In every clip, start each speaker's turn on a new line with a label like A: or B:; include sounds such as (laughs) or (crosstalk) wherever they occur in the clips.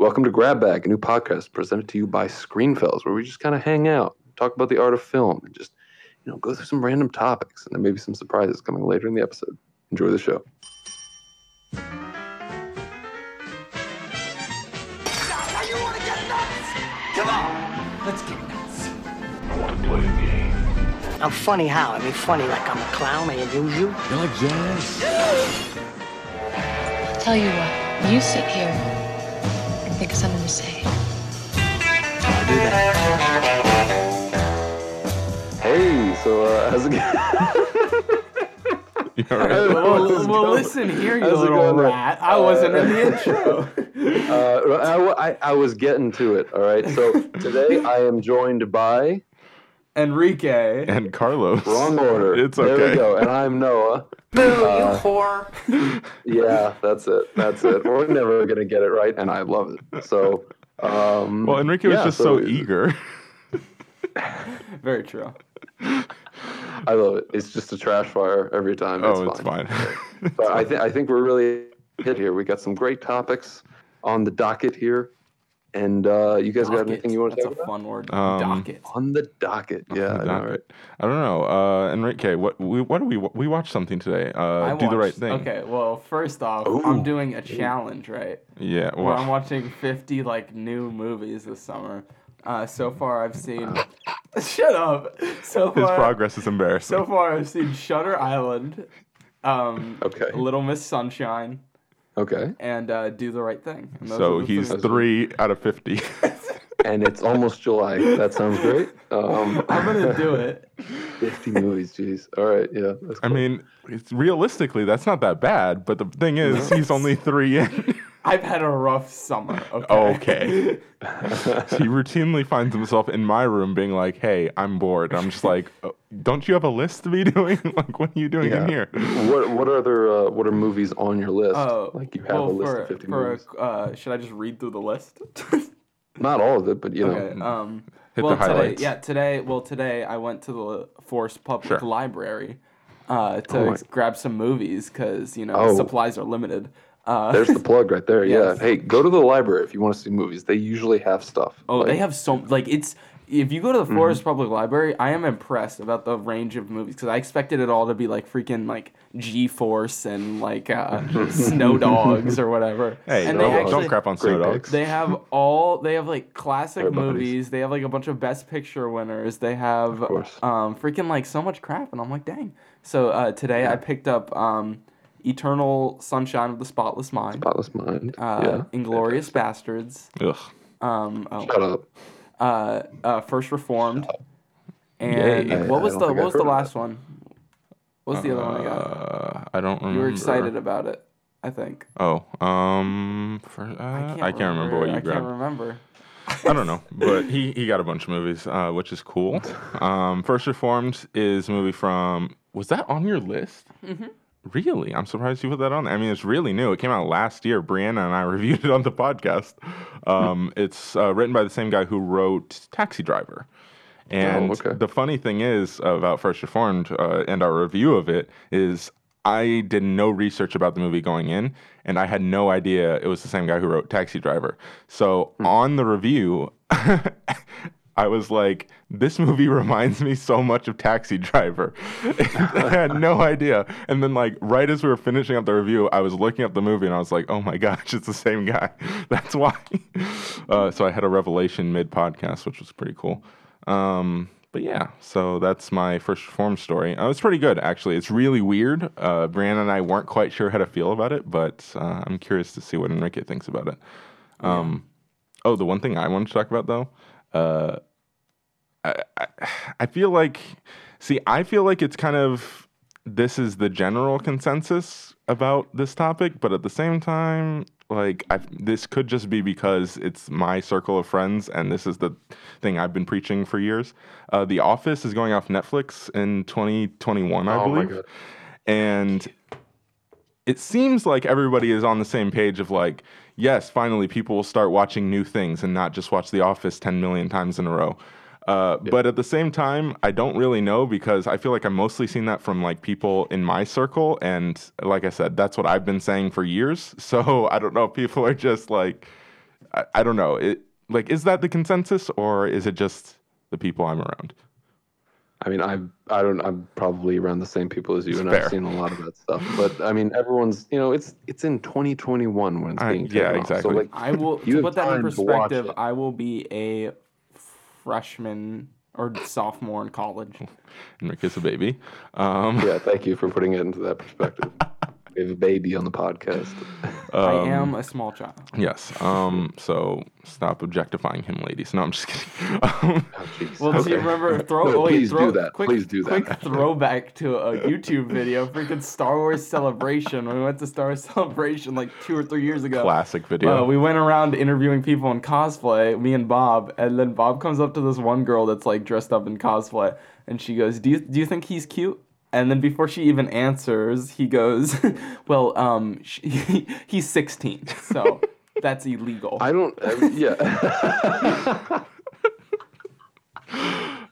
A: Welcome to Grab Bag, a new podcast presented to you by Screenfellas, where we just kind of hang out, talk about the art of film, and just you know go through some random topics, and there may be some surprises coming later in the episode. Enjoy the show.
B: You want to get nuts? Come on, let's get nuts.
C: I want to play a game.
D: I'm funny how? I mean, funny like I'm a clown. I amuse you.
C: You like jazz?
E: Tell you what, you sit here and think of something to say.
D: I'll do that.
A: Hey, so uh, how's it going? (laughs)
F: You all right?
G: Well, well
A: going?
G: listen here, you little
A: going there?
G: rat. I wasn't in the intro. (laughs)
A: Uh, I, w- I- I was getting to it. All right. So (laughs) today I am joined by
G: Enrique.
F: and Carlos.
A: wrong order.
F: It's okay.
A: There we go. And I'm Noah. (laughs)
D: Boo, you
A: Uh,
D: whore. (laughs)
A: Yeah, that's it. That's it. We're never gonna get it right, and I love it. So, um,
F: Well, Enrique was
A: yeah,
F: just so,
A: so-
F: eager. (laughs)
G: Very true.
A: I love it. It's just a trash fire every time.
F: oh, it's fine.
A: But I think I think we're really hit here. We got some great topics on the docket here, and uh, you guys got anything you want to
G: That's
A: talk
G: a fun word.
F: Um,
G: Docket.
A: On the docket, yeah, I know, right?
F: I don't know. Uh, Enrique, what we what do we we watch something today? Uh,
G: I
F: do the right thing.
G: Okay, well, first off,
A: Ooh.
G: I'm doing a challenge, right?
F: Yeah.
G: Where I'm watching 50 like new movies this summer. Uh, so far, I've seen. (laughs) Shut up. So
F: his progress is embarrassing.
G: so far, I've seen Shutter Island, um,
A: Okay.
G: Little Miss Sunshine,
A: Okay,
G: and uh, Do the Right Thing. And those
F: So
G: are the
F: he's
G: three-
F: three out of fifty. (laughs)
A: and it's almost July. That sounds great. Um,
G: I'm gonna do (laughs) it.
A: 50 movies, jeez. All right, yeah. That's
F: I mean, it's, realistically, that's not that bad. But the thing is, he's only three in.
G: I've had a rough summer. Okay.
F: Okay. (laughs) He routinely finds himself in my room being like, "Hey, I'm bored." I'm just like, "Oh, "Don't you have a list to be (laughs) doing? like, what are you doing in here?"
A: What what are other uh, what are movies on your list?
G: Oh,
A: like you have
G: well,
A: a list
G: for,
A: of 50
G: for,
A: movies.
G: Uh, should I just read through the list?
A: Not all of it, but you know.
G: okay. Um.
F: Hit
G: well,
F: the
G: today,
F: highlights.
G: yeah, today. Well, today I went to the Forest Public
F: Sure.
G: Library, uh, to
A: Oh
G: grab some movies because you know
A: Oh.
G: supplies are limited. Uh, (laughs)
A: There's the plug right there. (laughs)
G: Yes.
A: Yeah. Hey, go to the library if you want to see movies. They usually have stuff.
G: oh,
A: Like,
G: they have so like it's. If you go to
A: Mm-hmm.
G: the Forest Public Library, I am impressed about the range of movies because I expected it all to be like freaking like G Force and like uh, (laughs) Snow Dogs or whatever.
F: Hey,
G: and
F: don't,
G: they actually,
F: don't crap on Snow Dogs.
G: They have all. They have like classic
A: They're
G: movies. They have like a bunch of Best Picture winners. They have um freaking like so much crap, and I'm like, dang. So uh, today I picked up um, Eternal Sunshine of the Spotless Mind,
A: Spotless Mind.
G: uh,
A: yeah.
G: Inglourious Basterds,
F: Ugh.
G: um, oh,
A: Shut up.
G: Uh, uh, First Reformed, and
F: Yay.
G: what was
A: I don't
G: the what was the last one? What was the other one I got?
F: Uh, I don't remember.
G: You were excited about it, I think.
F: Oh, um, for, uh, I, can't remember, what you got.
G: I
F: grabbed.
G: can't remember.
F: I don't know, but he, he got a bunch of movies, uh, which is cool. (laughs) Um, First Reformed is a movie from. Was that on your list? Mm-hmm. Really? I'm surprised you put that on. I mean, it's really new. It came out last year. Brianna and I (laughs) reviewed it on the podcast. Um, (laughs) it's uh, written by the same guy who wrote Taxi Driver. And
A: okay.
F: the funny thing is about First Reformed uh, and our review of it is I did no research about the movie going in, and I had no idea it was the same guy who wrote Taxi Driver. So on the review, (laughs) I was like, this movie (laughs) reminds me so much of Taxi Driver. (laughs) I had no idea. And then, like, right as we were finishing up the review, I was looking up the movie and I was like, oh my (laughs) gosh, it's the same guy. That's why. Uh, so I had a revelation mid podcast, which was pretty cool. Um, but yeah, so that's my first reform story. Uh, it's pretty good, actually. It's really weird. Uh, Brianna and I weren't quite sure how to feel about it, but uh, I'm curious to see what Enrique thinks about it. Um, Oh, the one thing I wanted to talk about, though, uh, I, I, feel like, see, I feel like it's kind of this is the general consensus about this topic, but at the same time, like I, this could just be because it's my circle of friends, and this is the thing I've been preaching for years. Uh, the Office is going off Netflix in 2021, I
A: Oh
F: believe, and it seems like everybody is on the same page of like, yes, finally people will start watching new things and not just watch The Office 10 million times in a row. Uh, But at the same time, I don't really know because I feel like I'm mostly seeing that from like people in my circle, and like I said, that's what I've been saying for years. (laughs) So I don't know if people are just like, I, I don't know. It like is that the consensus or is it just the people I'm around?
A: I mean, I I don't. I'm probably around the same people as you, and
F: Fair.
A: I've seen a lot of that stuff. But I mean, everyone's you know, it's it's in 2021 when it's
F: I-
A: being
F: yeah,
A: taken off.
F: exactly.
A: So like,
G: I will to put that in
A: time to watch
G: perspective. I will be a freshman or sophomore in college. (laughs)
F: Enrique is a baby. Um,
A: yeah, thank you for putting it into that perspective. (laughs) we have a baby on the podcast.
G: I
F: um,
G: am a small child.
F: Yes. Um. So stop objectifying him, ladies. No, I'm just kidding. (laughs) Um,
A: Oh, jeez.
G: Well, do
A: Okay.
G: you remember? Throw.
A: No,
G: wait,
A: please do that.
G: Quick,
A: Please do that.
G: Quick throwback to a YouTube video. Freaking Star Wars Celebration. When we went to Star Wars Celebration like two or three years ago.
F: classic video.
G: Uh, we went around interviewing people in cosplay, me and Bob, and then Bob comes up to this one girl that's like dressed up in cosplay, and she goes, "Do you do you think he's cute?" And then before she even answers, he goes, (laughs) "Well, um, sh- (laughs) he's 16, so (laughs) that's illegal."
A: I don't. I, yeah.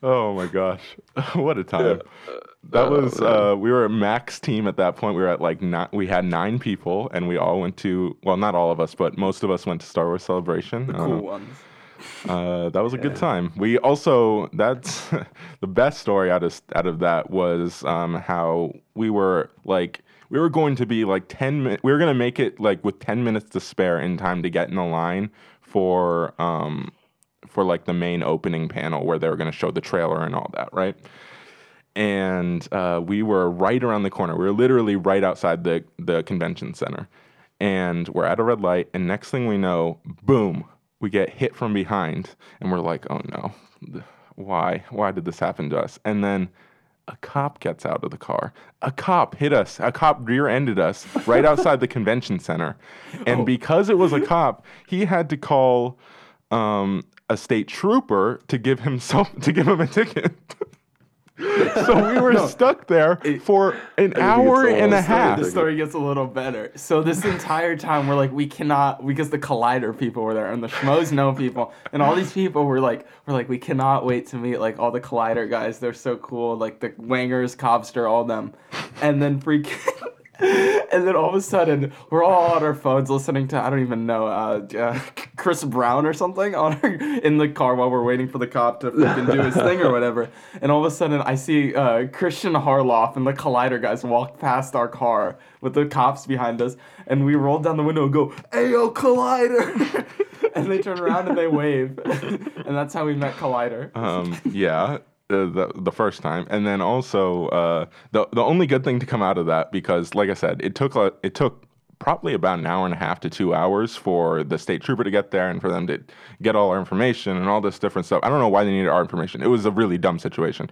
F: Oh my gosh, what a time! That was uh, we were a max team at that point. We were at like nine, we had nine people, and we all went to well, not all of us, but most of us went to Star Wars Celebration.
G: the
F: Uh,
G: cool ones.
F: Uh, that was a good time. We also that's (laughs) the best story out of out of that was um, how we were like we were going to be like ten minutes. We were gonna make it like with ten minutes to spare in time to get in the line for um for like the main opening panel where they were gonna show the trailer and all that, right? and uh, we were right around the corner. We were literally right outside the the convention center, and we're at a red light. And next thing we know, boom, we get hit from behind, and we're like, oh no, why? Why did this happen to us? And then. A cop gets out of the car. A cop hit us. A cop rear-ended us right (laughs) outside the convention center, and because it was a cop, he had to call um, a state trooper to give himself to give him a ticket. (laughs) (laughs) so we were stuck there for an hour and a
A: a
F: half.
G: the story gets a little better. So this entire time we're like, we cannot because the Collider people were there and the Schmoes know people and all these people were like, we're like, we cannot wait to meet like all the Collider guys. They're so cool, like the Wangers, Cobster, all them, and then freaking. (laughs) And then all of a sudden, we're all on our phones listening to I don't even know uh, uh, Chris Brown or something on our, in the car while we're waiting for the cop to freaking do his thing or whatever. And all of a sudden, I see uh, Kristian Harloff and the Collider guys walk past our car with the cops behind us, and we roll down the window and go, "Ayo, Collider!" (laughs) and they turn around and they wave, (laughs) and that's how we met Collider.
F: um, yeah, uh, the the first time, and then also uh, the the only good thing to come out of that because, like I said, it took a, it took probably about an hour and a half to two hours for the state trooper to get there and for them to get all our information and all this different stuff. I don't know why they needed our information. It was a really dumb situation.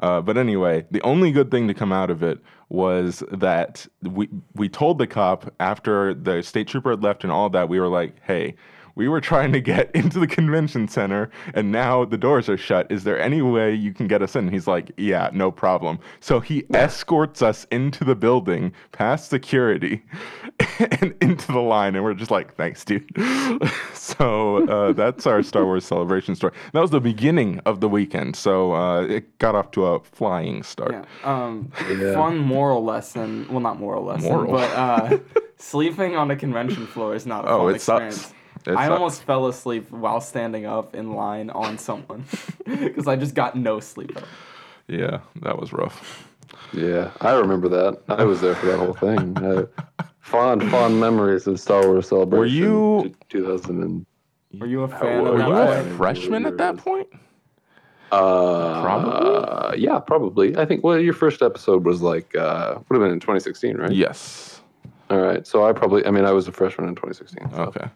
F: Uh, but anyway, the only good thing to come out of it was that we we told the cop after the state trooper had left and all that, we were like, hey, we were trying to get (laughs) into the convention center and now the doors are shut. Is there any way you can get us in? He's like, yeah, no problem. So he escorts us into the building past security (laughs) and into the line. And we're just like, thanks, dude. (laughs) so uh, that's our Star Wars celebration story. That was the beginning of the weekend. So uh, it got off to a flying start.
G: Yeah. Um,
A: Yeah.
G: Fun moral lesson. Well, not moral lesson,
F: Moral.
G: but uh, sleeping on a convention floor is not a
F: Oh,
G: fun
F: it sucks.
G: Experience.
F: It
G: I
F: sucks.
G: almost fell asleep while standing up in line on someone (laughs) because I just got no sleep. At all.
F: Yeah, that was rough.
A: Yeah, I remember that. I was there for that whole thing. (laughs) Uh, fond, fond memories of Star Wars Celebration.
F: Were
A: you- 2000 and
G: Were you a fan
A: Were
G: of
F: Were
G: that
F: you
A: I-
F: a
G: point?
F: freshman at that point?
A: uh,
F: Probably?
A: yeah, probably. I think. Well, your first episode was like uh, would have been in 2016, right?
F: Yes.
A: All right. So I probably. I mean, I was a freshman in 2016. so-
F: Okay.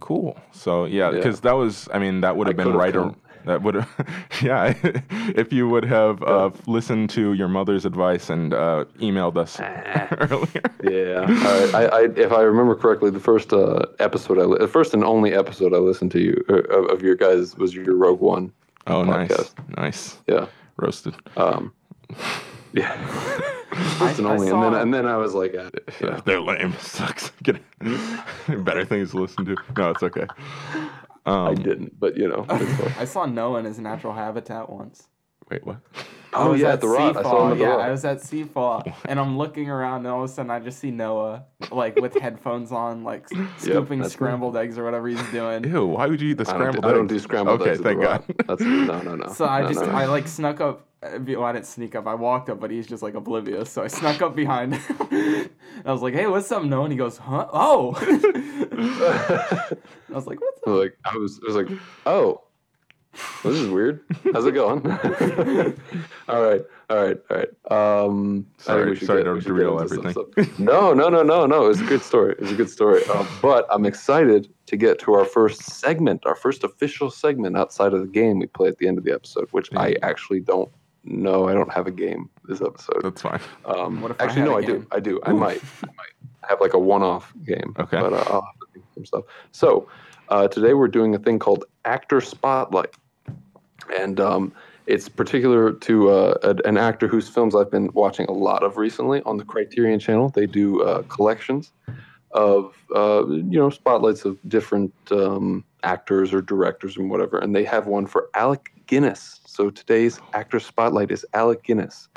F: Cool. So yeah,
A: Yeah.
F: because that was, I mean, that would have been right.
A: come.
F: Or, that would have, (laughs) yeah. (laughs) if you would have uh, listened to your mother's advice and uh, emailed us (laughs) earlier.
A: Yeah. All right. I, I, if I remember correctly, the first uh, episode, I li- the first and only episode I listened to you uh, of, of your guys was your Rogue One.
F: Oh, nice, nice,
A: Yeah.
F: roasted.
A: Um, yeah. (laughs) First and
G: I
A: only, and then and then I was like, uh,
F: Yeah, they're lame. (laughs) Sucks. (laughs) Better things to listen to. No, it's okay.
A: I
F: Um,
A: didn't, but you know.
G: I saw Noah in his natural habitat once.
F: wait, what?
G: I
A: Oh,
G: was
A: yeah,
G: at
A: at the Rot. I saw him at the
G: Yeah,
A: Rot.
G: I was at Seafall, and I'm looking around, and all of a sudden I just see Noah, like with headphones on, like scooping
A: that's me.
G: scrambled eggs or whatever he's doing.
F: Ew, why would you eat the
A: I don't,
F: scrambled
A: do, I don't do scrambled
F: okay,
A: eggs. at the
F: thank God.
A: Rot. That's (laughs) no, no, no.
G: So I
A: No,
G: just,
A: no, no.
G: I like snuck up. uh, Well, I didn't sneak up. I walked up, but he's just like oblivious. So I snuck up behind him. (laughs) I was like, "Hey, what's up, Noah?" And he goes, "Huh? Oh." (laughs) I was like, "What's up?"
A: like I was, I was like, oh, this is weird. How's it going? (laughs) all right, all right, all right. Um,
F: Sorry-
A: we should
F: sorry
A: get-
F: to
A: we should
F: derail
A: get
F: everything.
A: No, no, no, no, no. It's a good story. It's a good story. Um, but I'm excited to get to our first segment, our first official segment outside of the game we play at the end of the episode, which I actually don't know. I don't have a game this episode.
F: That's fine.
A: Um,
G: What if
A: actually,
G: had
A: no,
G: a
A: I do. I do. I might. I might have like a one-off game.
F: Okay.
A: But uh, I'll have to think of some stuff. So uh, today we're doing a thing called Actor Spotlight, and um, it's particular to uh, a- an actor whose films I've been watching a lot of recently on the Criterion Channel. They do uh, collections of uh, you know spotlights of different um, actors or directors and whatever, and they have one for Alec Guinness. So today's actor spotlight is Alec Guinness,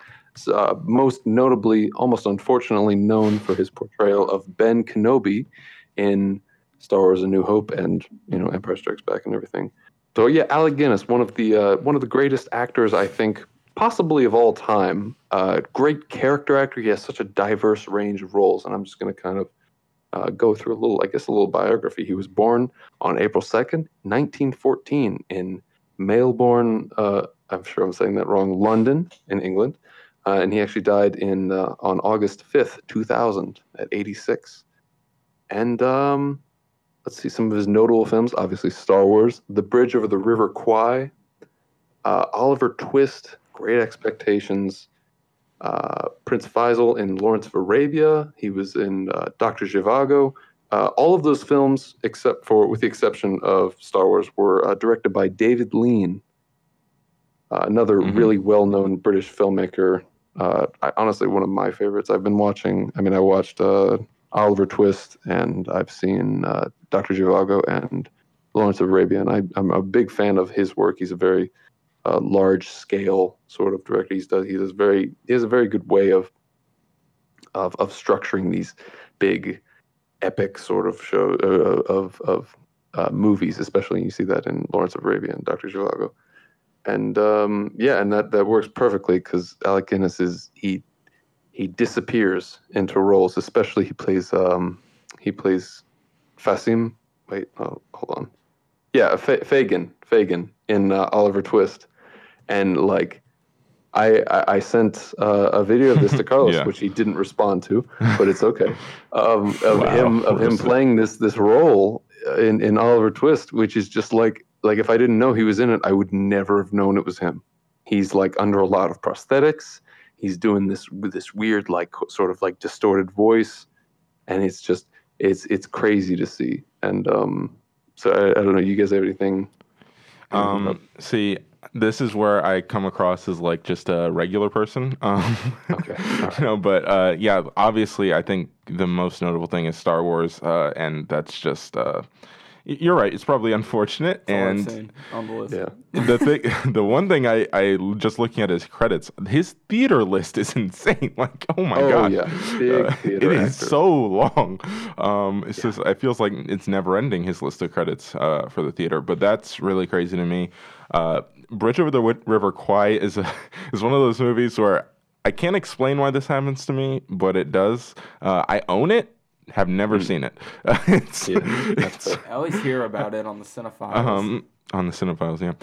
A: uh, most notably, almost unfortunately, known for his portrayal of Ben Kenobi in Star Wars: A New Hope and you know Empire Strikes Back and everything. So yeah, Alec Guinness, one of the uh, one of the greatest actors I think possibly of all time. Uh, great character actor. He has such a diverse range of roles, and I'm just going to kind of uh, go through a little, I guess, a little biography. He was born on April 2nd, 1914, in Mailbourne. Uh, I'm sure I'm saying that wrong. London, in England, uh, and he actually died in uh, on August 5th, 2000, at 86. And um, let's see some of his notable films. Obviously, Star Wars, The Bridge Over the River Kwai, uh, Oliver Twist, Great Expectations, uh, Prince Faisal in Lawrence of Arabia. He was in uh, Doctor Zhivago. Uh, all of those films, except for with the exception of Star Wars, were uh, directed by David Lean, uh, another
F: Mhm.
A: really well-known British filmmaker. Uh, I, honestly, one of my favorites. I've been watching. I mean, I watched uh, Oliver Twist, and I've seen uh, Doctor Zhivago and Lawrence of Arabia, and I, I'm a big fan of his work. He's a very uh, large-scale sort of director. He's does he does very he has a very good way of of of structuring these big epic sort of show uh, of of uh, movies, especially you see that in Lawrence of Arabia and Doctor Zhivago, and um, yeah, and that that works perfectly because Alec Guinness is he he disappears into roles, especially he plays um, he plays Fasim. Wait, oh, hold on. Yeah, Fa- Fagin, Fagin in uh, Oliver Twist, and like. I, I, I sent uh, a video of this to (laughs) Carlos,
F: Yeah.
A: which he didn't respond to, but it's okay. (laughs) Um, of
F: Wow.
A: him of him playing this this role in, in Oliver Twist, which is just like like if I didn't know he was in it, I would never have known it was him. He's like under a lot of prosthetics. He's doing this with this weird like sort of like distorted voice, and it's just it's it's crazy to see. And um, so I, I don't know. You guys have anything?
F: Um, see, this is where I come across as like just a regular person. (laughs) Um,
A: Okay, right. (laughs)
F: no, but uh, yeah, obviously, I think the most notable thing is Star Wars, uh, and that's just. Uh, you're right. It's probably unfortunate,
G: That's
F: and
G: seen on the list.
A: Yeah. (laughs)
F: the thing, (laughs) the one thing I, I just looking at his credits, his theater list is (laughs) insane. Like, oh my
A: Oh,
F: god,
A: yeah. Big
F: Uh,
A: theater
F: it is
A: actor.
F: so long. Um, it's just, it feels like it's never ending. His list of credits uh, for the theater, but that's really crazy to me. Uh, Bridge over the Wi- River Kwai is a, is one of those movies where I can't explain why this happens to me, but it does. Uh, I own it. Have never seen it. (laughs) it's.
A: Yeah,
F: it's-
G: I always hear about it on the Cinephiles.
F: um, on the Cinephiles, yeah.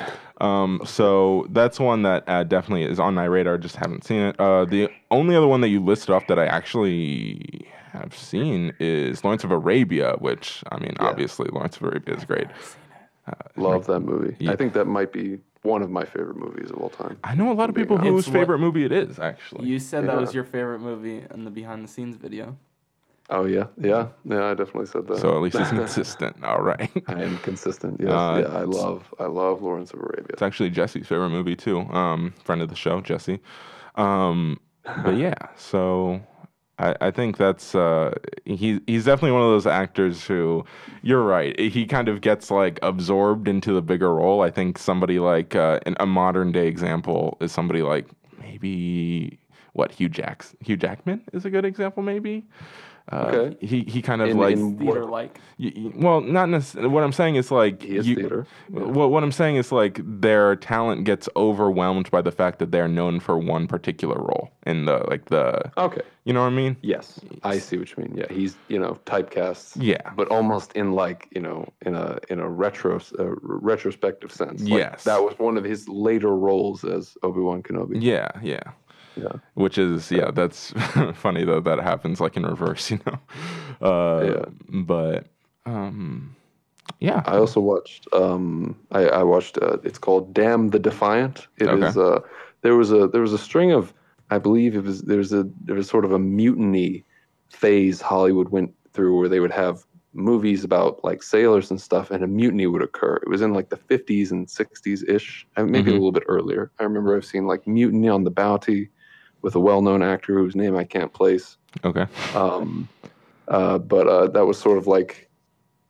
F: Um, so that's one that uh, definitely is on my radar. Just haven't seen it. Uh, the only other one that you listed off that I actually have seen is Lawrence of Arabia, which I mean,
A: Yeah.
F: obviously Lawrence of Arabia is great.
A: Love that movie.
F: Yeah.
A: I think that might be one of my favorite movies of all time.
F: I know a lot of people whose favorite movie it is. Actually,
G: you said that was your favorite movie in the behind the scenes video.
A: Oh yeah, yeah, yeah. I definitely said that.
F: so at least it's consistent. (laughs) All right.
A: I am consistent. (laughs) Yes.
F: Uh,
A: yeah, I love I love Lawrence of Arabia.
F: It's actually Jesse's favorite movie too. Um, friend of the show, Jesse. Um, but (laughs) yeah, so I, I think that's uh, he he's definitely one of those actors who you're right. He kind of gets like absorbed into the bigger role. I think somebody like uh, an, a modern day example is somebody like maybe what Hugh Jacks Hugh Jackman is a good example. Maybe uh,
A: Okay.
F: he he kind of
A: In-
F: like
A: in
G: Theater like.
F: well, not necessarily. What I'm saying is like
A: He is
F: you-
A: theater. Yeah.
F: What what I'm saying is like their talent gets overwhelmed by the fact that they're known for one particular role in the like the
A: Okay.
F: you know what I mean?
A: Yes, I see what you mean. Yeah, he's you know typecast.
F: Yeah.
A: but almost in like you know in a in a retro uh, retrospective sense. Like,
F: Yes.
A: that was one of his later roles as Obi Wan Kenobi.
F: Yeah, yeah.
A: Yeah.
F: Which is yeah, that's (laughs) funny though that happens like in reverse, (laughs) you know. Uh,
A: Yeah.
F: But um, yeah.
A: I also watched. Um, I, I watched. Uh, it's called "Damn the Defiant." It is.
F: Okay.
A: Uh, there was a there was a string of. I believe it was there's a there was sort of a mutiny phase Hollywood went through where they would have movies about like sailors and stuff, and a mutiny would occur. It was in like the 50s and 60s ish, maybe
F: Mhm.
A: a little bit earlier. I remember I've seen like Mutiny on the Bounty with a well known actor whose name I can't place.
F: okay.
A: Um, uh, but uh, that was sort of like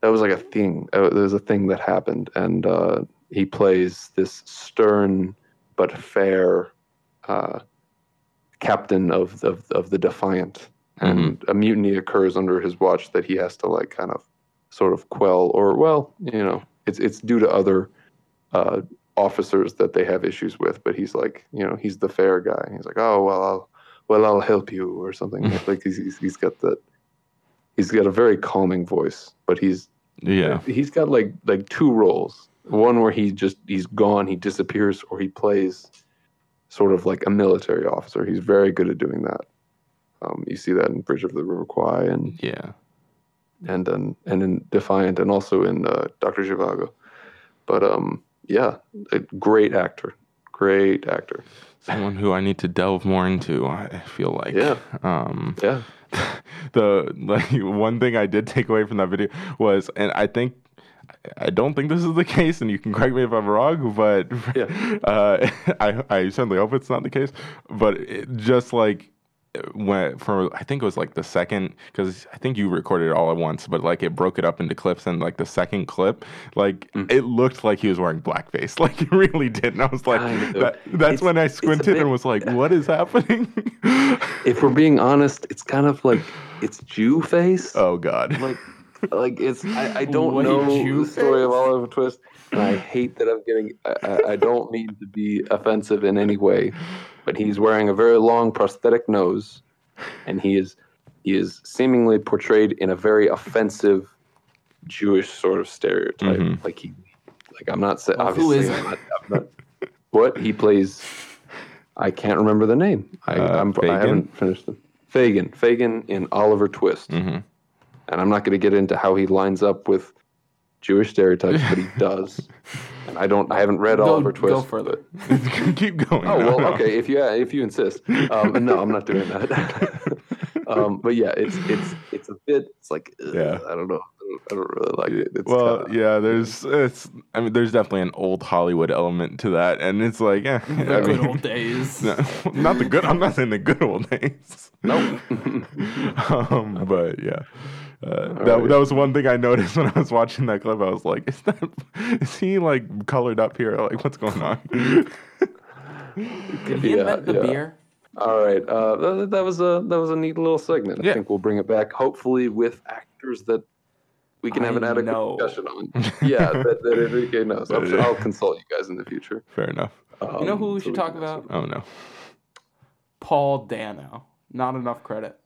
A: that was like a thing. Uh, there was a thing that happened, and uh, he plays this stern but fair uh, captain of, of of the Defiant, and a mutiny occurs under his watch that he has to like kind of sort of quell, or well, you know, it's it's due to other uh, officers that they have issues with, but he's like, you know, he's the fair guy. He's like, oh well, I'll well I'll help you or something. (laughs) like he's, he's he's got that. He's got a very calming voice, but he's
F: Yeah.
A: he's got like like two roles. One where he just he's gone, he disappears, or he plays sort of like a military officer. He's very good at doing that. Um, you see that in Bridge of the River Kwai and
F: Yeah.
A: and and, and in Defiant and also in uh, Doctor Zhivago. But um, yeah, a great actor, great actor.
F: Someone who I need to delve more into, I feel like.
A: Yeah.
F: Um
A: Yeah, (laughs)
F: the like one thing I did take away from that video was, and I think I don't think this is the (laughs) case, and you can correct me if I'm wrong, but
A: Yeah. (laughs)
F: uh, I I certainly hope it's not the case. But it, just like when for I think it was like the second because I think you recorded it all at once, but like it broke it up into clips, and like the second clip, like
A: Mm.
F: it looked like he was wearing blackface, (laughs) like it really did, and I was like,
A: of.
F: that, that's
A: It's-
F: when I squinted
A: bit-
F: and was like, what is happening?
A: if we're being honest, it's kind of like it's Jew face.
F: oh God.
A: like like it's I, I (laughs) don't
G: Wait,
A: know
G: Jew
A: the story of? Oliver Twist, and I hate that I'm getting. I, I, I don't mean to be offensive in any way, but he's wearing a very long prosthetic nose, and he is he is seemingly portrayed in a very offensive Jewish sort of stereotype.
F: Mhm.
A: Like he, like I'm not saying
G: Well,
A: obviously.
G: is
A: I'm not, I'm not, what he plays, I can't remember the name. I,
F: Uh,
A: I'm, I haven't finished them. Fagin, Fagin in Oliver Twist
F: hmm
A: and I'm not going to get into how he lines up with Jewish stereotypes, but he (laughs) does. And I don't, I haven't read
G: Go-
A: Oliver Twist.
G: go further. (laughs)
F: Keep going.
A: Oh
F: No,
A: well, (laughs)
F: no.
A: okay. If you if you insist, um, no, I'm not doing that. um, but yeah, it's it's it's a bit. It's like ugh,
F: Yeah.
A: I don't know. I don't, I don't really like it. It's
F: Well,
A: kinda-
F: yeah, there's it's. I mean, there's definitely an old Hollywood element to that, and it's like, yeah,
G: The
F: I
G: good
F: mean,
G: old days.
F: no, not the good. I'm not saying the good old days.
A: Nope.
F: um, but yeah. Uh, that,
A: Alright.
F: that was one thing I noticed (laughs) when I was watching that clip. I was like, "Is that (laughs) is he like colored up here? Like, what's going on?"
G: Did he
A: Yeah,
G: invent the
A: yeah.
G: beer?
A: All right. Uh, that, that was a that was a neat little segment.
F: Yeah.
A: I think we'll bring it back, hopefully with actors that we can have an
G: I
A: adequate
G: know.
A: discussion on. (laughs) Yeah, that, that Enrique knows. I'm sure I'll consult you guys in the future.
F: Fair enough.
G: You know
A: Um,
G: who we
A: so
G: should
A: can
G: talk about?
F: Oh no.
G: Paul Dano. Not enough credit.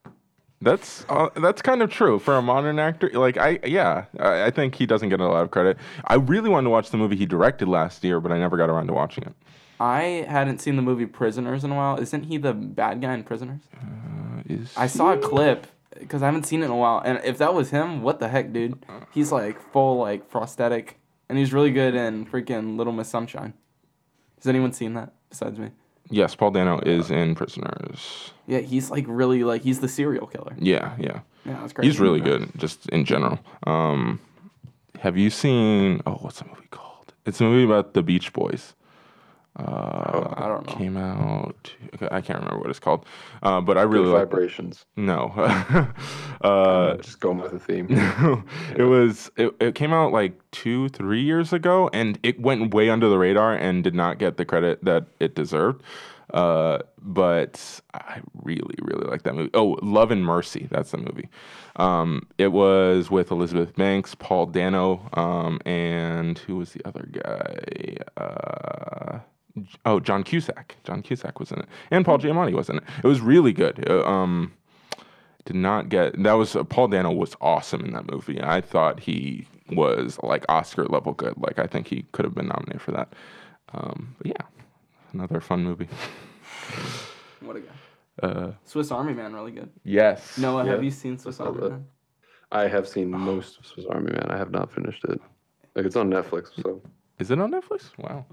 F: That's uh, that's kind of true for a modern actor. Like I, yeah, I, I think he doesn't get a lot of credit. I really wanted to watch the movie he directed last year, but I never got around to watching it.
G: I hadn't seen the movie Prisoners in a while. Isn't he the bad guy in Prisoners?
F: Uh, is
G: I saw a clip because I haven't seen it in a while. And if that was him, what the heck, dude? He's like full like prosthetic, and he's really good in freaking Little Miss Sunshine. Has anyone seen that besides me?
F: Yes, Paul Dano is in Prisoners.
G: Yeah, he's like really like he's the serial killer.
F: Yeah, yeah,
G: Yeah, that's crazy.
F: he's really good, just in general. Um, have you seen? Oh, what's the movie called? It's a movie about the Beach Boys. Uh,
G: I don't know.
F: Came out. I can't remember what it's called, uh, but I really like.
A: vibrations.
F: No, (laughs) uh,
A: just going with the theme. (laughs)
F: it was it, it came out like two three years ago and it went way under the radar and did not get the credit that it deserved Uh, but I really, really like that movie. Oh, Love and Mercy. That's the movie. Um, it was with Elizabeth Banks, Paul Dano, um, and who was the other guy? Uh, oh, John Cusack. John Cusack was in it, and Paul Giamatti was in it. It was really good. Uh, um, did not get that was uh, Paul Dano was awesome in that movie. I thought he was like Oscar level good. Like I think he could have been nominated for that. Um, but yeah, another fun movie. (laughs)
G: What a guy.
F: Uh,
G: Swiss Army Man, really good.
F: yes.
G: Noah, have you seen Swiss Army
A: that.
G: Man?
A: I have seen most of Swiss Army Man. I have not finished it. Like it's on Netflix, so
F: Is it on Netflix? Wow.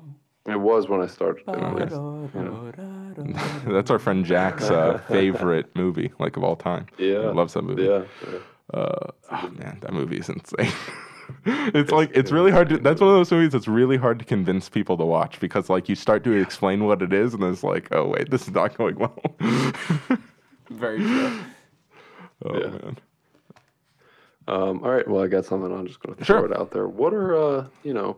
A: It was when I started. it, at least. (laughs)
F: That's our friend Jack's uh, (laughs) favorite movie, like of all time.
A: Yeah.
F: He loves that movie.
A: Yeah. yeah.
F: Uh, oh man, that movie is insane. (laughs) it's like it's really hard to. That's one of those movies that's really hard to convince people to watch because like you start to explain what it is and then it's like, oh wait, this is not going well.
G: Very true.
F: oh
A: Yeah.
F: man.
A: Um, all right. Well, I got something. I'm just going to
F: Sure.
A: throw it out there. What are uh, you know,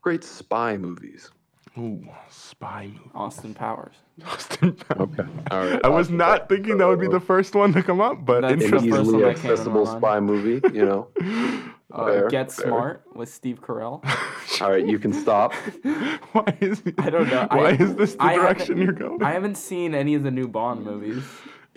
A: great spy movies?
F: Ooh, spy movie.
G: Austin Powers. (laughs)
F: Austin Powers.
A: Okay. (laughs) All right.
F: I was
A: Austin
F: not
A: Powers.
F: thinking that would be the first one to come up, but
G: That's
A: An
G: the
F: interesting.
G: first
A: easily
G: one that came to my
A: accessible spy movie. You know. (laughs)
G: Uh,
A: Fair,
G: Get
A: fair.
G: Smart with Steve Carell.
A: All right. You can stop.
F: Why is
G: I don't know.
F: Why
G: I-
F: is this the
G: I
F: direction you're going?
G: I haven't seen any of the new Bond movies.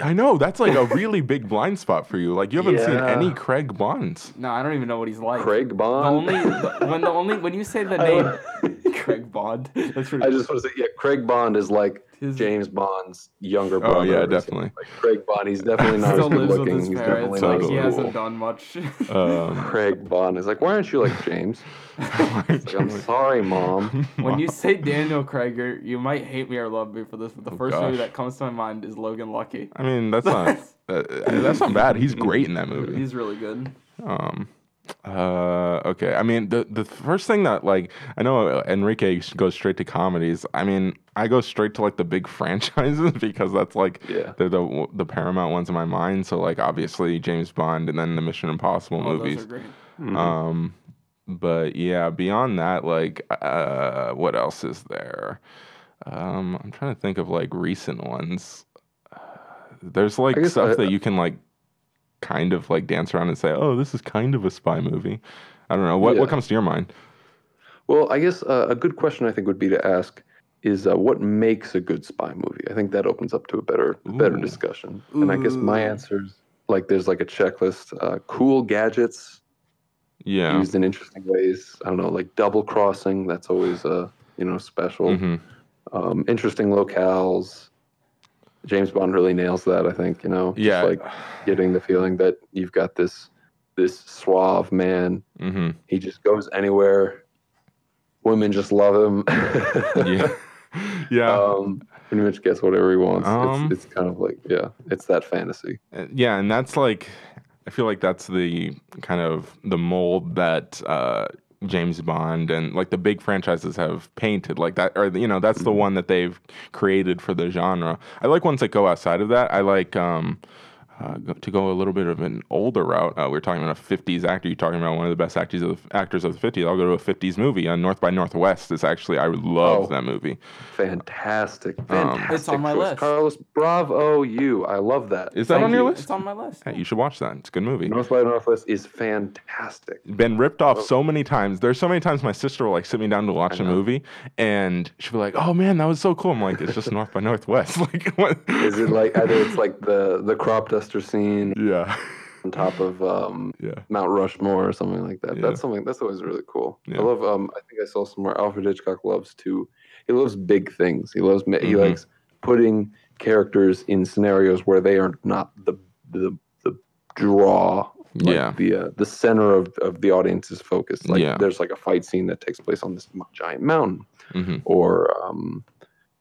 F: I know that's like a really big blind spot for you. Like you haven't seen any Craig Bonds.
G: No, I don't even know what he's like.
A: Craig
G: The
A: Bond.
G: only the, when the only when you say the (laughs) name (laughs) Craig Bond, that's really
A: I just want to say, yeah, Craig Bond is like
G: His-
A: James Bond's younger brother.
F: Oh, yeah, definitely.
A: Like Craig Bond, he's definitely not
G: still
A: as good looking. He's
G: parents.
A: definitely
G: Like
A: not
G: he hasn't done much. (laughs)
F: Um,
A: Craig Bond is like, why aren't you like James? (laughs) Like, I'm sorry, mom. (laughs)
G: when you say Daniel Craig, you're, you might hate me or love me for this, but the first movie that comes to my mind is Logan Lucky.
F: I mean, that's not uh, that's not bad. He's great in that movie.
G: He's really good.
F: Um, uh, okay. I mean, the the first thing that like I know Enrique goes straight to comedies. I mean, I go straight to like the big (laughs) franchises because that's like
A: Yeah.
F: they're the the Paramount ones in my mind. So like obviously James Bond and then the Mission Impossible
G: All
F: movies.
G: those are great.
A: Mm-hmm.
F: Um, but yeah, beyond that, like, uh, what else is there? Um, I'm trying to think of like recent ones. Uh, there's like stuff
A: I-
F: that you can like kind of like dance around and say, oh, this is kind of a spy movie. I don't know. What what comes to your mind?
A: Well, I guess uh, a good question I think would be to ask is uh, what makes a good spy movie? I think that opens up to a better a better
F: Ooh.
A: discussion. And I guess my
G: Ooh.
A: answer is like there's like a checklist, uh, cool gadgets
F: Yeah.
A: used in interesting ways. I don't know, like double crossing. That's always uh, you know special.
F: hmm
A: Um, interesting locales. James Bond really nails that. I think you know. just,
F: Yeah.
A: like getting the feeling that you've got this this suave man.
F: hmm
A: He just goes anywhere. Women just love him. (laughs)
F: Yeah. (laughs) yeah.
A: um, pretty much gets whatever he wants.
F: Um,
A: it's, it's kind of like yeah, it's that fantasy.
F: Uh, yeah and that's like i feel like that's the kind of the mold that uh james bond and like the big franchises have painted like that or you know that's the one that they've created for the genre. I like ones that go outside of that. I like um uh, go- to go a little bit of an older route, uh, we are talking about a 50s actor. You're talking about one of the best actors of the, actors of the 50s. I'll go to a 50s movie. Uh, North by Northwest is actually I love
A: Oh.
F: that movie.
A: Fantastic,
F: Um,
A: fantastic.
G: It's on my
A: choice.
G: list.
A: Carlos, bravo you. I love that.
F: Is that
A: Thank
F: on your
A: you.
F: list?
G: It's on my list.
F: Yeah, you should watch that. It's a good movie.
A: North by Northwest is fantastic.
F: been ripped off
A: Oh.
F: so many times. There's so many times my sister will like sit me down to watch a movie, and she'll be like, "Oh man, that was so cool." I'm like, "It's just North by Northwest." (laughs) like, what?
A: Is it like either it's like the the crop scene
F: Yeah,
A: on top of um,
F: yeah,
A: Mount Rushmore or something like that?
F: Yeah.
A: That's something that's always really cool.
F: Yeah.
A: I love. Um, I think I saw somewhere Alfred Hitchcock loves to. He loves big things. He loves. ma He likes putting characters in scenarios where they are not the the the draw. like
F: Yeah.
A: The uh, the center of, of the audience's focus. Like
F: Yeah.
A: there's like a fight scene that takes place on this giant mountain,
F: hmm
A: or um,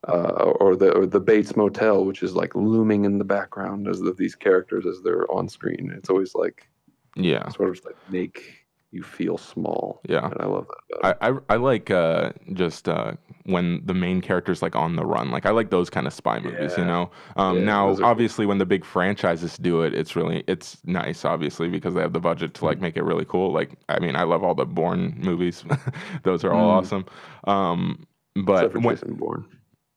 A: uh, or the or the Bates Motel, which is like looming in the background as of these characters as they're on screen. It's always like
F: yeah.
A: sort of like make you feel small.
F: Yeah.
A: and I love that. About.
F: I, I I like uh, just uh, when the main character's like on the run. Like I like those kind of spy movies. You know. Um,
A: Yeah,
F: now,
A: are cool.
F: obviously, when the big franchises do it, it's really it's nice. Obviously, because they have the budget to like make it really cool. Like I mean, I love all the Bourne movies. (laughs) those are all
A: Mm.
F: awesome. Um, but
A: Except for
F: when,
A: Jason Bourne.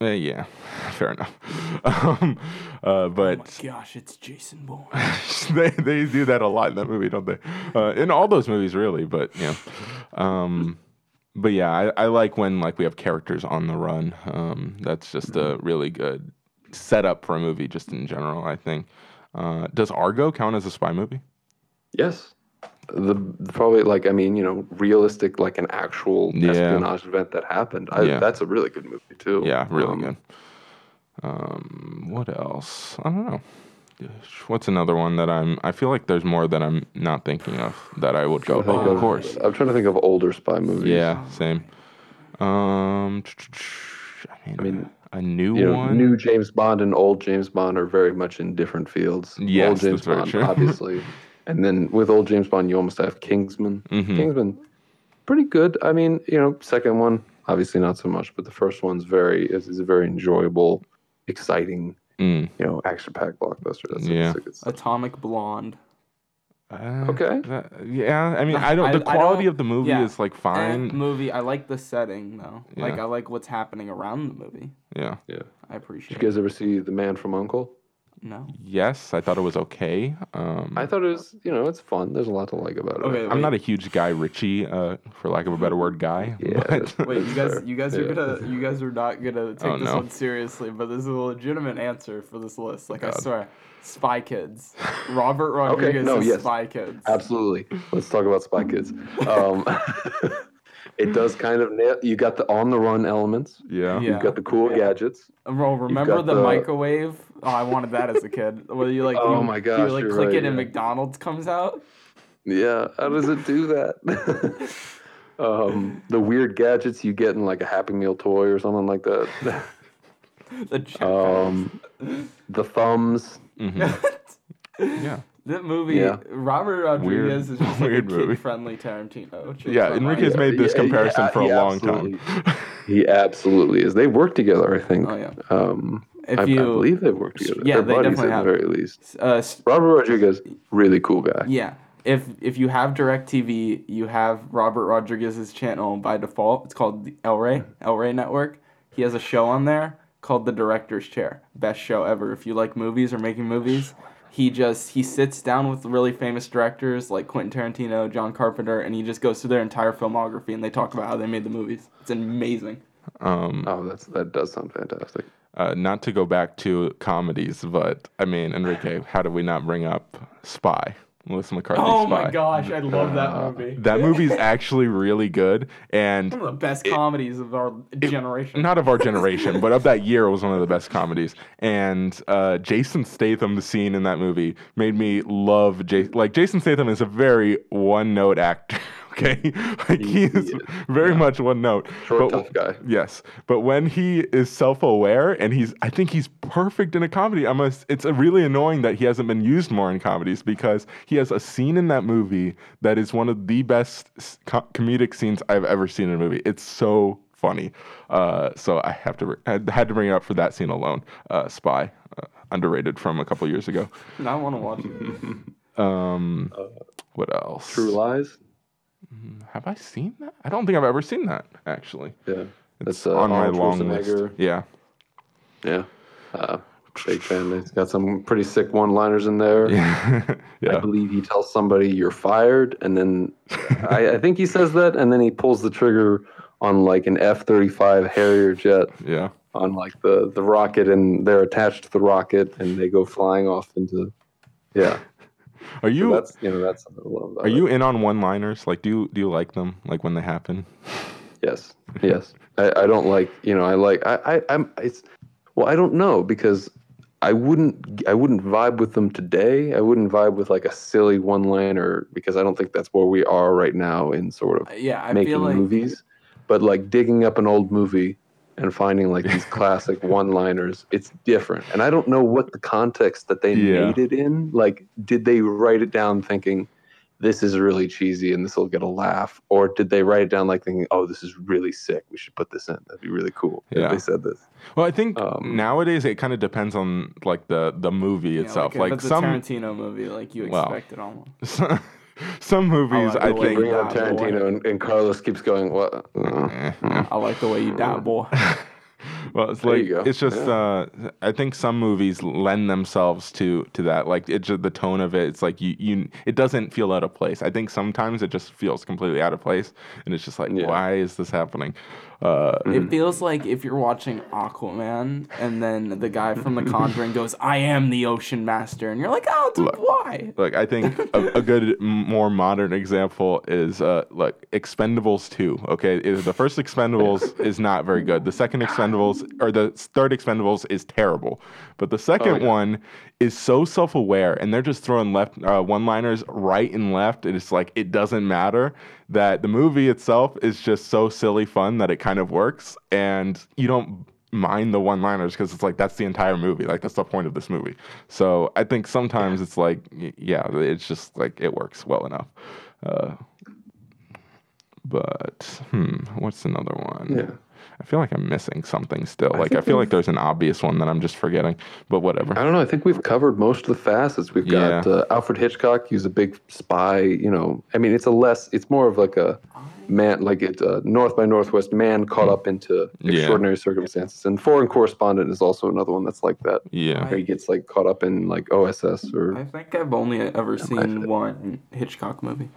F: Eh, yeah, (laughs) fair enough. (laughs) Um, uh, but
G: Gosh, it's Jason Bourne. (laughs)
F: they they do that a lot in that movie, don't they? Uh, in all those movies, really. But yeah, um, but yeah, I, I like when like we have characters on the run. Um, that's just a really good setup for a movie, just in general. I think. Uh, does Argo count as a spy movie?
A: Yes. The probably like I mean you know realistic like an actual
F: Yeah.
A: espionage event that happened. I,
F: Yeah.
A: That's a really good movie too.
F: Yeah, really
A: Um,
F: good. Um, what else? I don't know. What's another one that I'm? I feel like there's more that I'm not thinking of that I would go. Oh, of course.
A: I'm trying to think of older spy movies.
F: Yeah, same. Um, I mean,
A: I mean,
F: a new
A: You know,
F: one.
A: new James Bond and old James Bond are very much in different fields.
F: Yes,
A: old James
F: that's very
A: Bond,
F: true. (laughs)
A: obviously, and then with old James Bond, you almost have Kingsman.
F: Mhm.
A: Kingsman, pretty good. I mean, you know, second one obviously not so much, but the first one's very is, is a very enjoyable, exciting,
F: Mm,
A: you know, action-packed blockbuster. That's
F: Yeah.
A: that's a.
G: Atomic Blonde.
F: uh,
A: Okay.
F: that- yeah, I mean, (laughs) I don't. The
G: I
F: quality
G: don't-
F: of the movie
G: yeah.
F: is like
G: Eh,
F: fine.
G: movie. I like the setting though. Like I like what's happening around the movie.
F: Yeah.
A: Yeah.
G: I appreciate.
A: Did you guys ever see The Man from Uncle?
G: No.
F: Yes, I thought it was okay. Um,
A: I thought it was, you know, it's fun. There's a lot to like about it.
G: Okay,
F: I'm not a huge Guy Ritchie, uh, for lack of a better word, guy.
A: Yeah,
F: but- (laughs)
G: Wait, you guys, you guys
A: Yeah.
G: are gonna, you guys are not gonna take
F: Oh,
G: this
F: no.
G: one seriously, but this is a legitimate answer for this list. Like I
F: God.
G: swear, Spy Kids, Robert (laughs) Rodriguez
A: okay,
G: no,
A: yes.
G: Spy Kids.
A: Absolutely. Let's talk about Spy Kids. Um, (laughs) it does (laughs) kind of nail. You got the on the run elements.
F: yeah.
G: Yeah.
A: You've got the cool gadgets.
G: Bro, remember the,
A: the-
G: microwave? Oh, I wanted that as a kid. (laughs) Where you like,
A: Oh
G: you,
A: my
G: you
A: gosh,
G: like
A: you're
G: click
A: right,
G: it and
A: yeah.
G: McDonald's comes out.
A: Yeah. How does it do that? (laughs) um, the weird gadgets you get in like a Happy Meal toy or something like that.
G: The.
A: Um, the thumbs.
F: Yeah.
G: That movie,
A: yeah.
G: Robert Rodriguez is just (laughs) like
F: weird
G: a
F: movie.
G: kid-friendly Tarantino.
F: Yeah,
G: fun.
F: Enrique's
A: Yeah,
F: made this
A: yeah,
F: comparison
A: yeah,
F: for a long time.
A: He absolutely is. They work together, I think.
G: Oh yeah.
A: Um,
G: If
A: I, I believe they've worked together.
G: Yeah,
A: They're
G: they definitely
A: at
G: have.
A: the very least.
G: Uh,
A: Robert Rodriguez, really cool guy.
G: Yeah. If if you have DirecTV, you have Robert Rodriguez's channel by default. It's called the El Rey, El Rey Network. He has a show on there called The Director's Chair. Best show ever. If you like movies or making movies, he just he sits down with really famous directors like Quentin Tarantino, John Carpenter, and he just goes through their entire filmography and they talk about how they made the movies. It's amazing.
F: Um,
A: Oh, that's that does sound fantastic.
F: uh, not to go back to comedies, but I mean, Enrique, how did we not bring up Spy? Melissa McCarthy.
G: Oh
F: Spy.
G: my gosh, I love that movie.
F: That movie's actually really good, and
G: One of the best comedies of our generation.
F: not of our (laughs) generation, but of that year, it was one of the best comedies. And uh, Jason Statham, the scene in that movie, made me love Jason. Like Jason Statham is a very one-note actor. (laughs) Okay, (laughs) like he,
A: He
F: is
A: is,
F: very much one note.
A: Short,
F: But-
A: tough guy.
F: Yes, but when he is self-aware and he's, I think he's perfect in a comedy. I must. It's uh, really annoying that he hasn't been used more in comedies because he has a scene in that movie that is one of the best co- comedic scenes I've ever seen in a movie. It's so funny. Uh, so I have to, I had to bring it up for that scene alone. Uh, Spy, uh, underrated from a couple years ago.
G: I want to watch it. (laughs)
F: Um, what else?
A: True Lies.
F: Have I seen that? I don't think I've ever seen that actually.
A: Yeah,
F: It's
A: that's uh,
F: on my long list. Yeah.
A: Yeah, uh, big fan. It's got some pretty sick one-liners in there.
F: Yeah. (laughs)
A: I believe he tells somebody you're fired, and then I, I think he says that, and then he pulls the trigger on like an F-35 Harrier jet
F: Yeah.
A: on like the the rocket, and they're attached to the rocket, and they go flying off into. Yeah,
F: Are
A: so
F: you
A: that's you know that's I love about
F: are you in on one-liners? Like, do you do you like them? Like when they happen?
A: Yes, (laughs) yes. I, I don't like you know I like I, I I'm it's well I don't know because I wouldn't I wouldn't vibe with them today. I wouldn't vibe with like a silly one liner because I don't think that's where we are right now in sort of
G: Yeah, I
A: making
G: feel like
A: movies. But like digging up an old movie and finding like these classic one liners, it's different. And I don't know what the context that they
F: Yeah.
A: made it in. Like, did they write it down thinking this is really cheesy and this will get a laugh? Or did they write it down like thinking, oh, this is really sick. We should put this in. That'd be really cool
F: Yeah.
A: if they said this.
F: Well, I think
A: Um,
F: nowadays it kind of depends on like the the movie
G: you know,
F: itself.
G: if
F: Like,
G: it's
F: some
G: Tarantino movie, like you
F: Well,
G: expect it almost. (laughs) (laughs)
F: some movies,
G: like
F: I think.
A: Bring up Tarantino and, and Carlos keeps going, what?
F: Eh.
G: I like the way you die, boy. (laughs)
F: Well, it's
A: There
F: like it's just.
A: Yeah.
F: Uh, I think some movies lend themselves to to that. Like it's just the tone of it. It's like you you. It doesn't feel out of place. I think sometimes it just feels completely out of place, and it's just like,
A: Yeah.
F: why is this happening? Uh,
G: It feels like if you're watching Aquaman and then the guy from The (laughs) Conjuring goes, "I am the Ocean Master," and you're like, "Oh, dude,
F: Look.
G: why?"
F: Like I think a, a good, more modern example is uh, like Expendables two. Okay, Is- the first Expendables (laughs) is not very good. The second Expendables or the third Expendables is terrible, but the second
A: yeah.
F: one is so self aware, and they're just throwing left uh, one liners right and left. And it's like it doesn't matter that the movie itself is just so silly fun that it kind of works, and you don't mind the one liners because it's like that's the entire movie like that's the point of this movie. So i think sometimes it's like yeah it's just like it works well enough. Uh, but hmm what's another one?
A: Yeah.
F: I feel like i'm missing something still like i
A: think
F: feel like there's an obvious one that i'm just forgetting but whatever
A: I don't know. I think we've covered most of the facets. We've got
F: Yeah.
A: uh, Alfred Hitchcock. He's a big spy. You know, I mean, it's a less. It's more of like a man, like it's a North by Northwest man caught up into
F: Yeah.
A: extraordinary circumstances. And Foreign Correspondent is also another one that's like that.
F: yeah
A: Where he gets like caught up in like OSS or
G: I think I've only ever seen one Hitchcock movie,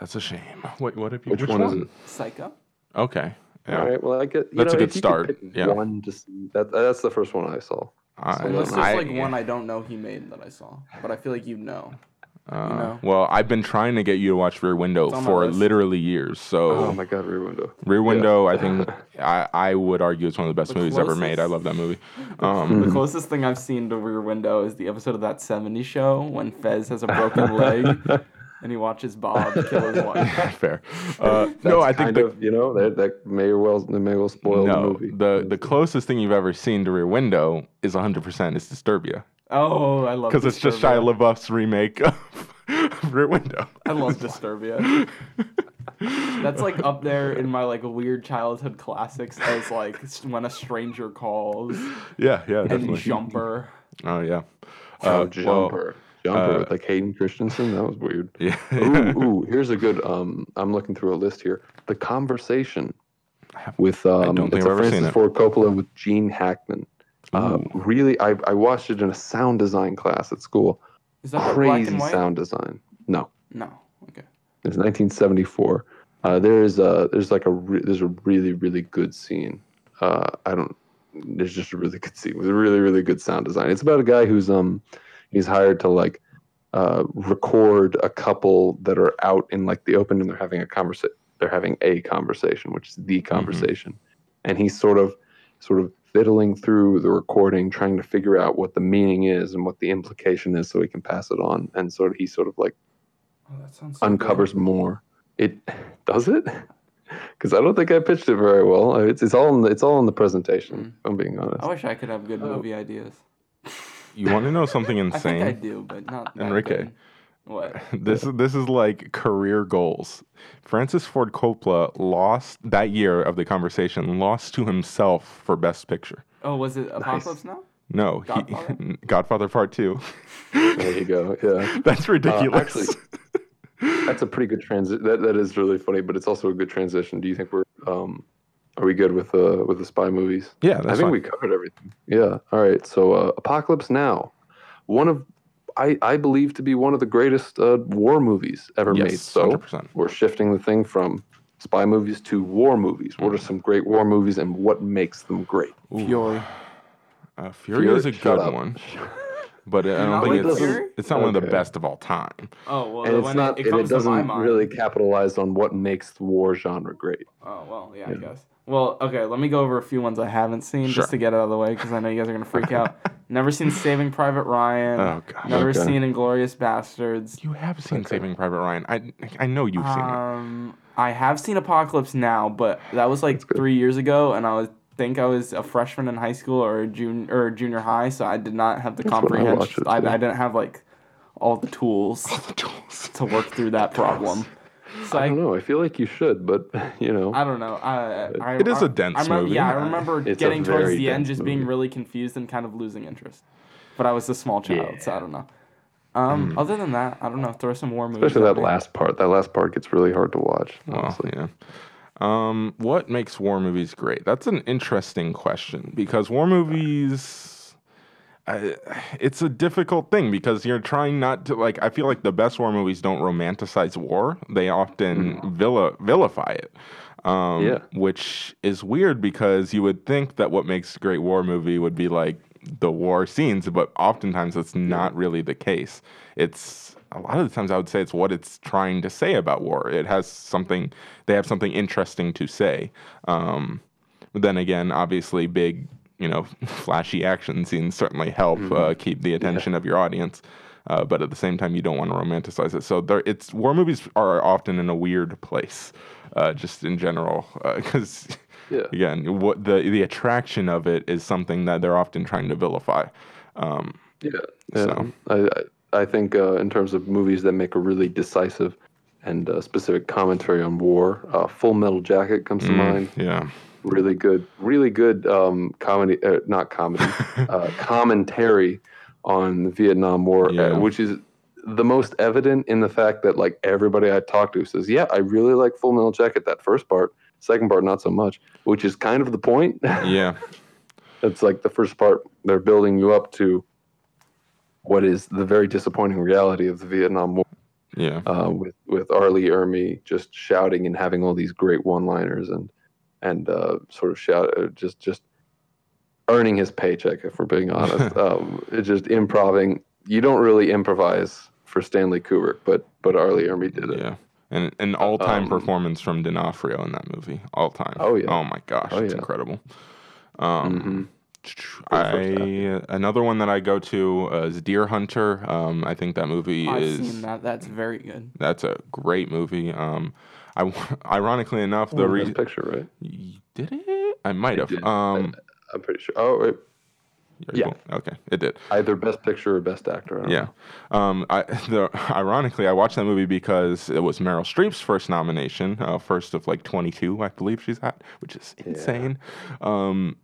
F: that's a shame wait what have you
A: which, one, is it?
G: Psycho.
F: okay yeah
A: All right. Well, I get. You
F: That's a good
A: if you
F: start, yeah.
A: One to see, that that's the first one I saw.
F: I,
G: Unless there's like one I don't know he made that I saw, but I feel like you know.
F: uh,
G: know?
F: well i've been trying to get you to watch rear window
G: It's on my
F: for
G: list.
F: literally years so
A: Oh my God, Rear Window.
F: Rear Window, I think (laughs) I, I would argue it's one of the best
G: The
F: movies ever made. I love that movie. (laughs)
A: Hmm.
F: Um,
G: The closest thing I've seen to Rear Window is the episode of that 70s show when Fez has a broken leg (laughs) and he watches Bob kill his (laughs) wife.
F: fair. (laughs) Uh, no, I think the,
A: of you know that that may well that may well spoil the movie.
F: the the closest thing you've ever seen to Rear Window is 100% is Disturbia
G: Oh, I love
F: because it's just Shia LaBeouf's remake (laughs) of Rear Window.
G: I love Disturbia. That's like up there in my like weird childhood classics as like when a stranger calls
F: yeah, yeah,
G: and
F: definitely.
G: Jumper.
F: Oh yeah.
A: Oh,
F: jumper. well,
A: Jumper. Jumper
F: uh,
A: with like Hayden Christensen. That was weird. (laughs)
F: yeah.
A: ooh, ooh, here's a good. Um, I'm looking through a list here. The Conversation with um,
F: don't think
A: it's
F: I've
A: a
F: ever seen
A: Francis. Ford Coppola with Gene Hackman. Uh, really, I, I watched it in a sound design class at school.
G: Is that the black
A: Crazy sound design. No,
G: No. Okay.
A: it's 1974. Uh, there is a there's like a re- there's a really really good scene. Uh, I don't. There's just a really (laughs) good scene with a really really good sound design. It's about a guy who's um he's hired to like uh, record a couple that are out in like the open and they're having a conversation. They're having a conversation, which is the conversation, and he's sort of sort of fiddling through the recording, trying to figure out what the meaning is and what the implication is, so he can pass it on. And sort of he sort of like
G: Oh, that sounds so good.
A: uncovers more. It (laughs) does it (laughs) because I don't think I pitched it very well. It's, it's all in the, it's all in the presentation.
G: Mm.
A: If I'm being honest.
G: I wish I could have good
A: Oh.
G: movie ideas.
F: You want to know something insane? (laughs)
G: I think I do, but not that
F: Enrique.
G: good. What? (laughs)
F: This is this is like career goals. Francis Ford Coppola lost that year of the conversation, lost to himself for Best Picture.
G: Oh, was it Apocalypse Now?
F: No, he,
G: Godfather? (laughs)
F: Godfather Part Two.
A: there you go. Yeah,
F: That's ridiculous.
A: actually- that's a pretty good transition. That that is really funny, but it's also a good transition. Do you think we're um, are we good with uh with the spy movies?
F: yeah,
A: I think
F: fine.
A: we covered everything. Yeah. All right. So uh, Apocalypse Now, one of I I believe to be one of the greatest uh, war movies ever
F: Yes,
A: made. So
F: 100%.
A: we're shifting the thing from spy movies to war movies. What are some great war movies and what makes them great?
G: Fury.
F: Uh, Fury, is a good
A: up.
F: one, (laughs) but I don't think it's
G: Fury?
F: it's not one of the best of all time.
G: Oh well,
A: And it's
G: when
A: not.
G: it,
A: and
G: it
A: it
G: comes to my
A: doesn't
G: mind.
A: really capitalize on what makes the war genre great.
G: Oh well, yeah, I guess. Well, okay, let me go over a few ones I haven't seen
F: Sure.
G: just to get out of the way because I know you guys are gonna freak out. (laughs) Never seen Saving Private Ryan.
F: Oh, God.
G: Never
A: Okay.
G: seen Inglourious Basterds.
F: You have seen Saving Private Ryan. I I know you've seen it.
G: Um, I have seen Apocalypse Now, but that was like three years ago, and I was think I was a freshman in high school or a junior or junior high, so I did not have the
A: I
G: comprehension.
A: watched
G: I. I didn't have like all the tools to work through that (laughs) problem. So
A: I
G: I,
A: don't know. I feel like you should, but (laughs) you know.
G: I don't know. I, I,
F: It is
G: a
F: a dense
G: I remember,
F: movie.
G: Yeah, I remember
A: It's
G: getting towards the end,
A: dense
G: just being really confused and kind of losing interest. But I was a small child, so I don't know. Um,
A: Hmm.
G: other than that, I don't know. Throw some war movies.
A: Especially that
G: me.
A: last part. That last part gets really hard to watch.
F: Well, yeah. Um, what makes war movies great? That's an interesting question because war movies, I, it's a difficult thing because you're trying not to like. I feel like the best war movies don't romanticize war; they often villa, vilify it. Um,
A: Yeah.
F: which is weird because you would think that what makes a great war movie would be like the war scenes, but oftentimes it's not really the case. It's a lot of the times I would say it's what it's trying to say about war. It has something, they have something interesting to say. Um, then again, obviously, big, you know, (laughs) flashy action scenes certainly help uh, keep the attention of your audience. Uh, but at the same time, you don't want to romanticize it. So there, it's war movies are often in a weird place, uh, just in general, (laughs) because
A: Yeah.
F: again, what the the attraction of it is something that they're often trying to vilify. Um,
A: Yeah, yeah.
F: So-
A: I, I think uh, in terms of movies that make a really decisive and uh, specific commentary on war, uh, Full Metal Jacket comes to mind.
F: yeah,
A: Really good, really good um, comedy, uh, not comedy, (laughs) uh, commentary on the Vietnam War,
F: Yeah.
A: uh, which is the most evident in the fact that like everybody I talk to says, "Yeah, I really like Full Metal Jacket." That first part, second part not so much, which is kind of the point. (laughs)
F: yeah,
A: It's like the first part, they're building you up to what is the very disappointing reality of the Vietnam War
F: yeah,
A: uh, with, with R. Lee Ermey just shouting and having all these great one liners and, and uh, sort of shout, uh, just, just earning his paycheck, if we're being honest. (laughs) um, it's just improvising. You don't really improvise for Stanley Kubrick, but, but R. Lee Ermey did it.
F: yeah. And an all time
A: Um,
F: performance from D'Onofrio in that movie, all time.
A: Oh, yeah.
F: Oh my gosh,
A: Oh,
F: it's
A: yeah.
F: incredible. Um,
A: the first
F: I another one that I go to uh, is Deer Hunter. Um, I think that movie
G: I've
F: is
G: seen that. That's very good.
F: that's a great movie. Um, I (laughs) ironically enough the re-
A: best picture, right?
F: did it I might have um
A: I'm pretty sure. Oh, wait. yeah.
F: cool. okay it did
A: either best picture or best actor. I don't
F: Yeah.
A: know.
F: Um, I, (laughs) the, ironically, I watched that movie because it was Meryl Streep's first nomination, uh, first of like 22, I believe she's at, which is insane. Yeah. Um,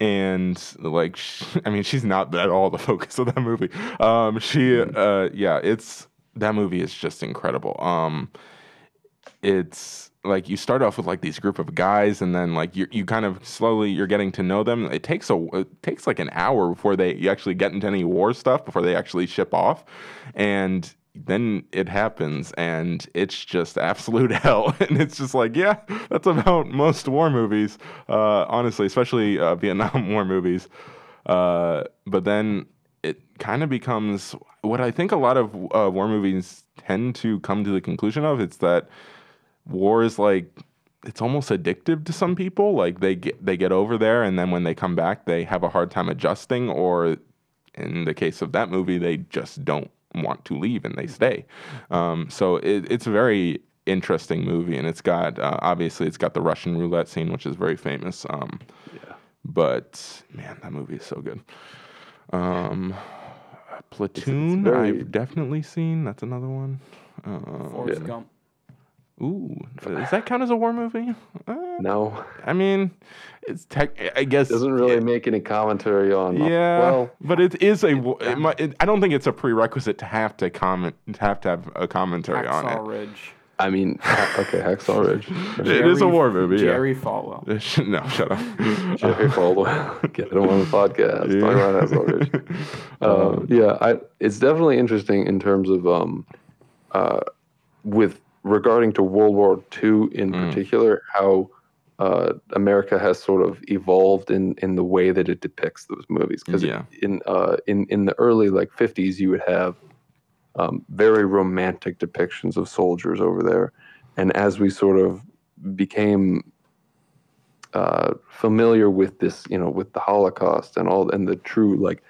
F: and like, sh (laughs) I mean, she's not at all the focus of that movie. Um, she, uh, yeah, it's that movie is just incredible. Um, it's like you start off with like these group of guys and then like you you kind of slowly you're getting to know them. It takes a it takes like an hour before they you actually get into any war stuff before they actually ship off and then it happens and it's just absolute (laughs) hell and it's just like yeah that's about most war movies uh honestly especially uh, (laughs) vietnam war movies uh but then it kind of becomes what i think a lot of uh, war movies tend to come to the conclusion of it's that war is like it's almost addictive to some people. Like they get they get over there and then when they come back they have a hard time adjusting or in the case of that movie they just don't want to leave and they stay. Um, so it, it's a very interesting movie and it's got uh, obviously it's got the russian roulette scene which is very famous um, but man that movie is so good. Um, platoon
A: very-
F: i've definitely seen that's another one. Uh,
G: Forrest
A: yeah.
G: Gump.
F: Ooh, does that count as a war movie? Uh,
A: No,
F: I mean, it's tech. I guess it
A: doesn't really
F: it-
A: make any commentary on.
F: yeah,
A: Well,
F: but it is a. It, might- it, I don't think it's a prerequisite to have to comment, to have to have a commentary on
G: Hacksaw
F: it.
G: Ridge.
A: I mean, okay, Hacksaw Ridge. (laughs)
F: It is a war movie.
G: Jerry Falwell. (laughs)
F: Yeah. no, shut up.
A: Jerry (laughs) Falwell, get him on the podcast. Talk about Hacksaw Ridge. Uh, yeah, I, it's definitely interesting in terms of um, uh, with regarding to World War II in
F: Mm.
A: particular, how uh, America has sort of evolved in in the way that it depicts those movies. Because
F: Yeah.
A: in uh, in in the early like 50s, you would have um, very romantic depictions of soldiers over there, and as we sort of became uh, familiar with this, you know, with the Holocaust and all, and the true like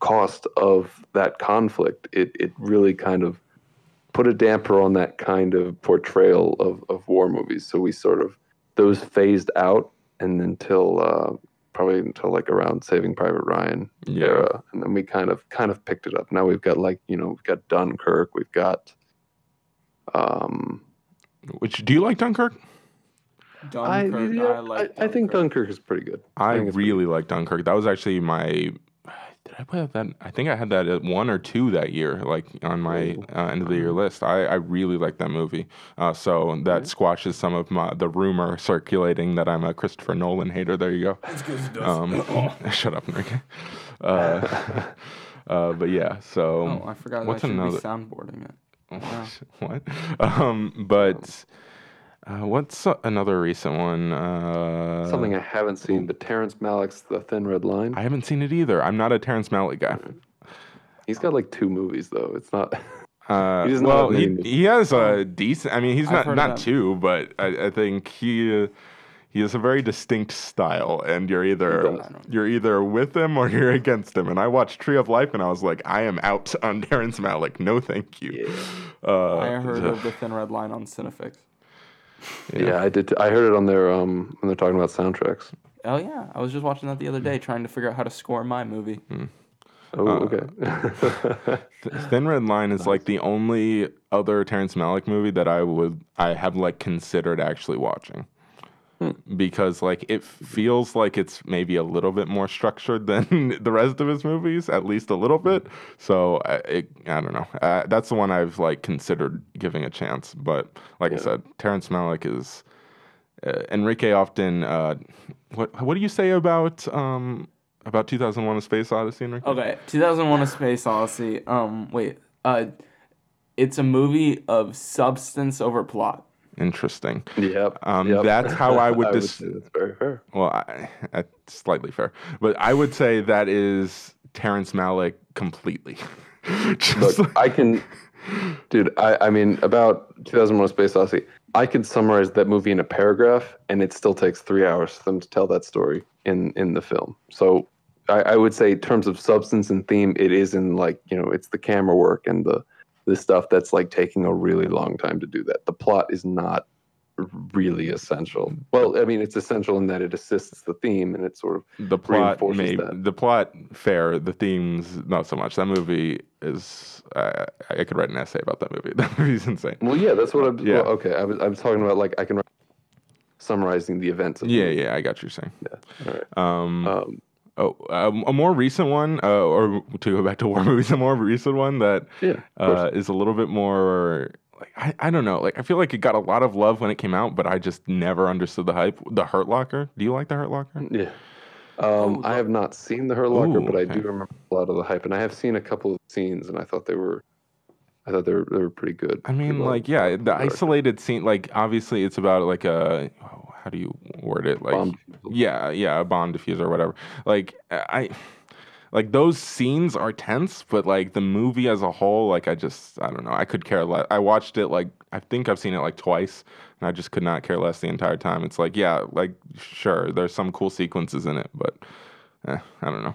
A: cost of that conflict, it it really kind of put a damper on that kind of portrayal of, of war movies. So we sort of those phased out, and until uh, probably until like around Saving Private Ryan
F: Yeah.
A: era, and then we kind of kind of picked it up. Now we've got like you know we've got Dunkirk, we've got. Um,
F: Which do you like Dunkirk?
A: I, yeah,
G: I, like
A: I, I think
G: Dunkirk.
A: Dunkirk is pretty good.
F: I
A: think it's
F: really like Dunkirk. That was actually my, I Did I put that? I think I had that at one or two that year, like on my uh, end of the year list. I, I really like that movie. Uh, so that squashes some of my the rumor circulating that I'm a Christopher Nolan hater. There you go. Um, (laughs) (laughs) shut up, Enrique. Uh, (laughs) uh, but yeah, so
G: Oh, I forgot
F: what's
G: I should
F: another?
G: be soundboarding it. Yeah.
F: what? Um, but uh, what's uh, another recent one? Uh,
A: Something I haven't seen, but Terrence Malick's The Thin Red Line.
F: I haven't seen it either. I'm not a Terrence Malick guy.
A: He's got like two movies though. It's not. (laughs)
F: Uh,
A: He
F: well, he, he has a decent. I mean, he's
G: I've
F: not not two, but I, I think he uh, he has a very distinct style, and you're either you're either with him or you're against him. And I watched Tree of Life, and I was like, I am out on (laughs) Terrence Malick. No, thank you. Uh,
G: I heard
F: so-
G: of the Thin Red Line on Cinefix.
A: Yeah. I did. T- I heard it on their um when they're talking about soundtracks.
G: Oh yeah, I was just watching that the other day, trying to figure out how to score my movie.
A: Oh,
F: Uh,
A: okay. (laughs)
F: Thin Red Line is like the only other Terrence Malick movie that I would I have like considered actually watching. Because like it feels like it's maybe a little bit more structured (laughs) than the rest of his movies, at least a little bit. So I, it, I don't know. Uh, that's the one I've like considered giving a chance. But like I said, Terrence Malick is uh, Enrique often. Uh, what what do you say about um about 2001: A Space Odyssey, Enrique?
G: Okay, 2001: A Space Odyssey. Um, wait. Uh, it's a movie of substance over plot.
F: Interesting.
A: yep.
F: Um,
A: yep.
F: that's how I would (laughs)
A: I
F: dis-
A: say that's very fair.
F: Well, I, that's slightly fair, but I would say that is Terrence Malick completely. (laughs)
A: Look, I can, dude. I, I mean, about 2001: A Space Odyssey. I could summarize that movie in a paragraph, and it still takes three hours for them to tell that story in in the film. So, I, I would say, in terms of substance and theme, it is in like you know, it's the camera work and the the stuff that's like taking a really long time to do that. The plot is not really essential. Well, I mean, it's essential in that it assists the theme and it sort of
F: the plot,
A: reinforces that.
F: the plot fair, the themes not so much. That movie is. Uh, I could write an essay about that movie. (laughs) That movie's insane.
A: Well, yeah, that's what I'm.
F: Yeah.
A: Well, okay, I was I was talking about like I can summarizing the events. Of the
F: Yeah, yeah, I got you're saying.
A: All right.
F: Um,
A: Um,
F: oh, um, a more recent one, uh, or to go back to war (laughs) movies, a more recent one that
A: yeah.
F: uh, is a little bit more like I, I don't know like I feel like it got a lot of love when it came out, but I just never understood the hype. The Hurt Locker. Do you like the Hurt Locker?
A: yeah. Um, I have not seen the Hurt Locker,
F: Ooh,
A: but I
F: okay.
A: do remember a lot of the hype, and I have seen a couple of scenes, and I thought they were, I thought they were they were pretty good.
F: I mean,
A: pretty
F: like yeah, the
A: directed.
F: isolated scene. Like obviously, it's about like a oh, how do you word it? Like
A: Bomb
F: yeah, yeah, a bomb diffuser or whatever. Like I. Like those scenes are tense, but like the movie as a whole, like I just I don't know. I could care less. I watched it like I think I've seen it like twice, and I just could not care less the entire time. It's like yeah, like sure, there's some cool sequences in it, but eh, I don't know.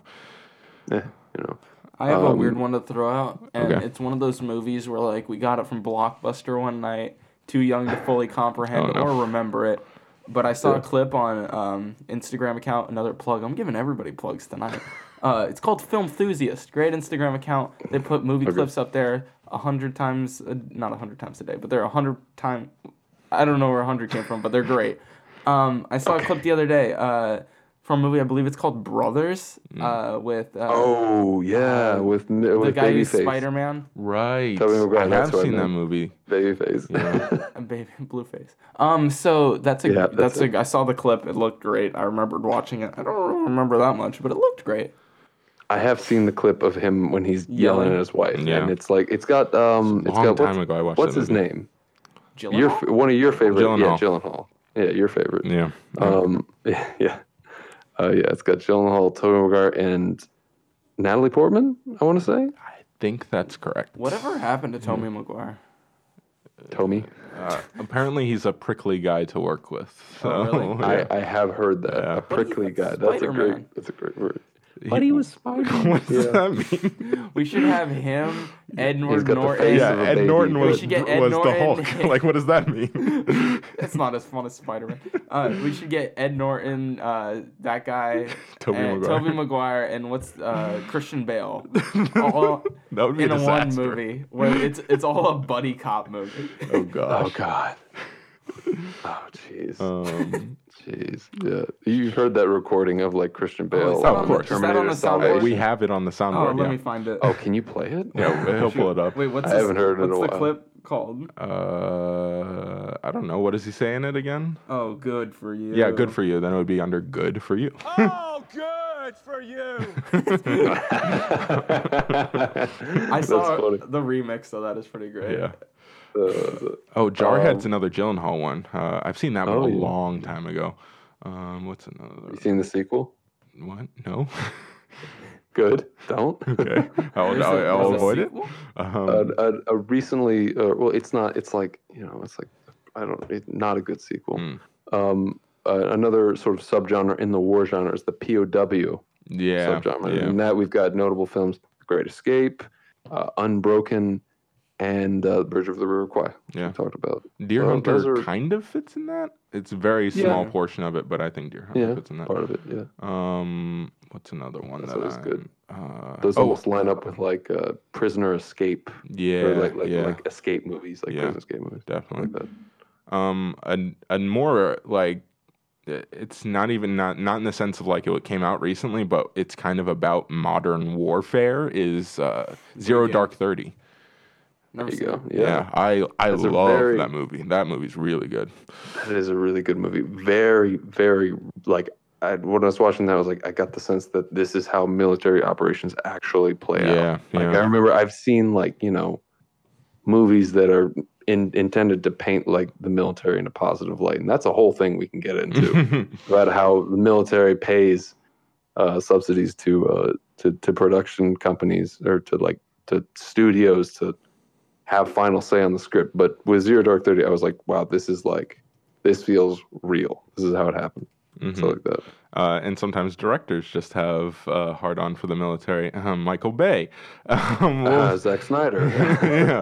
A: Yeah, you know.
G: I have a
A: Um,
G: weird one to throw out, and
F: okay.
G: it's one of those movies where like we got it from Blockbuster one night, too young to fully comprehend
F: Oh, no.
G: or remember it. But I saw
A: Yeah.
G: a clip on um, Instagram account, another plug. I'm giving everybody plugs tonight. Uh, it's called Film Enthusiast. Great Instagram account. They put movie clips up there a hundred times, uh, not a hundred times a day, but they're a hundred time. I don't know where a hundred came from, but they're great. Um, I saw a clip the other day uh, from a movie. I believe it's called Brothers uh, with uh,
A: Oh yeah,
G: uh,
A: with n-
G: the
A: with
G: guy who's Spider Man.
F: Right,
A: Tobey Maguire,
F: I have seen that
A: meant.
F: movie.
A: Babyface.
G: A (laughs) (laughs) baby Blueface. Um, so that's a
A: Yeah,
G: that's,
A: that's
G: a I saw the clip. It looked great. I remembered watching it. I don't remember that much, but it looked great.
A: I have seen the clip of him when he's yelling,
G: Yelling.
A: at his wife,
F: Yeah.
A: and it's like it's got um, it's
F: long
A: got
F: time
A: what's,
F: ago I watched
A: what's
F: that
A: his
F: movie.
A: name? Your
G: Gyllenhaal?
A: f- one of your favorite,
F: Gyllenhaal.
A: yeah, Gyllenhaal. Yeah, your favorite.
F: Yeah.
A: Um, (laughs) yeah, uh, yeah, it's got Gyllenhaal, Tobey Maguire, and Natalie Portman. I want to say
F: I think that's correct.
G: Whatever happened to. Tommy Maguire?
A: Tommy.
F: Uh, apparently, he's a prickly guy to work with. So,
G: Oh, really?
F: yeah.
A: I, I have heard that
F: Yeah.
A: a prickly guy. That's a great. That's a great word.
F: But he was
A: Spider-Man. (laughs)
F: what does
A: Yeah.
F: that mean?
G: We should have him, Edward
A: got the
G: Norton.
A: face
F: yeah,
A: of a
F: Ed
A: baby.
F: Norton
A: We
F: was,
G: should get Ed
F: was the Hulk. (laughs) like, what does that mean? (laughs)
G: It's not as fun as Spider Man. Uh, we should get Ed Norton, uh, that guy,
F: Tobey
G: and
F: Maguire.
G: Tobey Maguire, and what's uh, Christian Bale, all
F: that would be
G: in
F: a
G: a one
F: disaster.
G: movie where it's it's all a buddy cop movie.
F: Oh gosh.
A: Oh God. Oh, jeez.
F: Um,
A: Jeez. Yeah. You heard that recording of like Christian Bale.
G: is that
F: on the- is that
G: on
A: Terminator
G: the soundboard?
F: We have it on the soundboard.
G: Oh,
F: soundboard.
G: let
F: yeah.
G: me find it.
A: Oh, can you play it?
F: yeah, he'll pull it up.
G: Wait, what's
A: I
G: this-
A: haven't heard it in
G: what's
A: a
G: the
A: while.
G: clip called?
F: Uh, I don't know. What is he saying it again?
G: Oh, good for you.
F: Yeah, good for you. Then it would be under good for you. (laughs)
B: Oh, good for you. (laughs)
G: I saw the remix, so that is pretty great.
F: yeah.
A: Uh,
F: Oh, Jarhead's
A: Um,
F: another Gyllenhaal one. Uh, I've seen that one
A: Oh,
F: a
A: yeah.
F: long time ago. Um, what's another?
A: you seen the sequel?
F: What? No. (laughs)
A: Good. Don't. (laughs)
F: okay. I'll,
G: There's a-
F: I'll, I'll avoid it. Um,
A: a, a, a recently, uh, well, it's not. It's like you know, it's like I don't. It's not a good sequel.
F: Mm.
A: Um, uh, another sort of subgenre in the war genre is the POW
F: yeah.
A: subgenre.
F: Yeah.
A: In that we've got notable films: Great Escape, uh, Unbroken, and uh, Bridge of the River Kwai.
F: Yeah.
A: We talked about.
F: Deer
A: Well,
F: Hunter
A: are-
F: kind of fits in that. It's a very small
A: Yeah.
F: portion of it, but I think Deer Hunter
A: Yeah,
F: fits in that.
A: part of it. Yeah,
F: Um, what's another one
A: That's
F: that
A: always
F: I'm-
A: good.
F: Uh,
A: those
F: oh,
A: almost line up with like uh, Prisoner Escape,
F: yeah,
A: or like like,
F: yeah,
A: like escape movies, like
F: Yeah.
A: prison escape movies,
F: definitely.
A: like that.
F: um and and more like it's not even not not in the sense of like it came out recently but it's kind of about modern warfare is uh zero
G: Weekend.
F: dark 30
G: Never
A: There you
G: seen
A: go.
G: it.
F: yeah,
A: Yeah,
F: i i
A: That's
F: love
A: very-
F: that movie that movie's really good
A: that is a really good movie. Very, very like. I, when I was watching that, I was like, I got the sense that this is how military operations actually play
F: Yeah,
A: out. Like
F: yeah.
A: I remember, I've seen like you know, movies that are in, intended to paint like the military in a positive light, and that's a whole thing we can get into. (laughs) about how the military pays uh, subsidies to, uh, to to production companies or to like to studios to have final say on the script. But with Zero Dark Thirty, I was like, wow, this is like this feels real. This is how it happened.
F: Mhm.
A: So like that.
F: uh, and sometimes directors just have uh, hard on for the military (laughs) um, michael bay (laughs) um, what
A: Uh, Zack Snyder. (laughs)
F: yeah.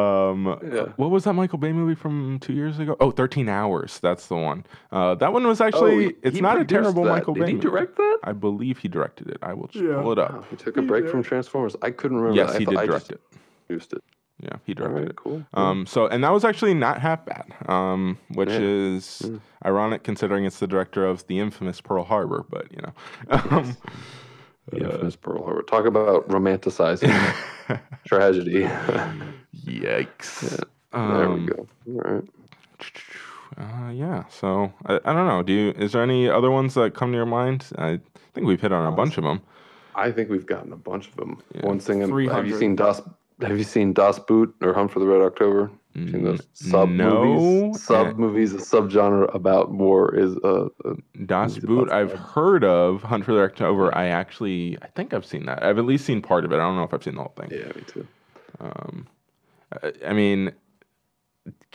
F: Um,
A: Yeah.
F: What was that Michael Bay movie from two years ago? Oh, 13 Hours. That's the one. Uh, that one was actually,
A: Oh,
F: it's
A: he
F: not a terrible
A: that.
F: Michael
A: Did
F: Bay
A: he
F: movie.
A: direct that?
F: I believe he directed it. I will
G: Yeah.
F: pull it
A: Oh,
F: up.
A: he took a break from Transformers. I couldn't remember.
F: Yes,
A: that.
F: He
A: thought
F: did
A: I
F: direct
A: just
F: it.
A: Used it.
F: Yeah, he
A: All
F: directed
A: right,
F: it.
A: cool.
F: Um, so, and that was actually not half bad, um, which
A: Yeah.
F: is
A: Mm.
F: ironic considering it's the director of the infamous Pearl Harbor, but you know. Um,
A: the infamous Pearl Harbor. Talk about romanticizing (laughs) tragedy. (laughs)
F: Yikes.
A: there
F: Um,
A: we go. All right. (tsk)
F: Uh, yeah. So I, I don't know. Do you? Is there any other ones that come to your mind? I think we've hit on a bunch of them.
A: I think we've gotten a bunch of them.
F: Yeah.
A: One thing. Have you seen Das? Have you seen Das Boot or Hunt for the Red October? Seen those sub
F: no.
A: movies? Sub movies. A subgenre about war is uh, uh
F: Das Boot, I've heard of. Hunt for the Red October, I actually, I think I've seen that. I've at least seen part of it. I don't know if I've seen the whole thing.
A: yeah, me too.
F: Um, I mean,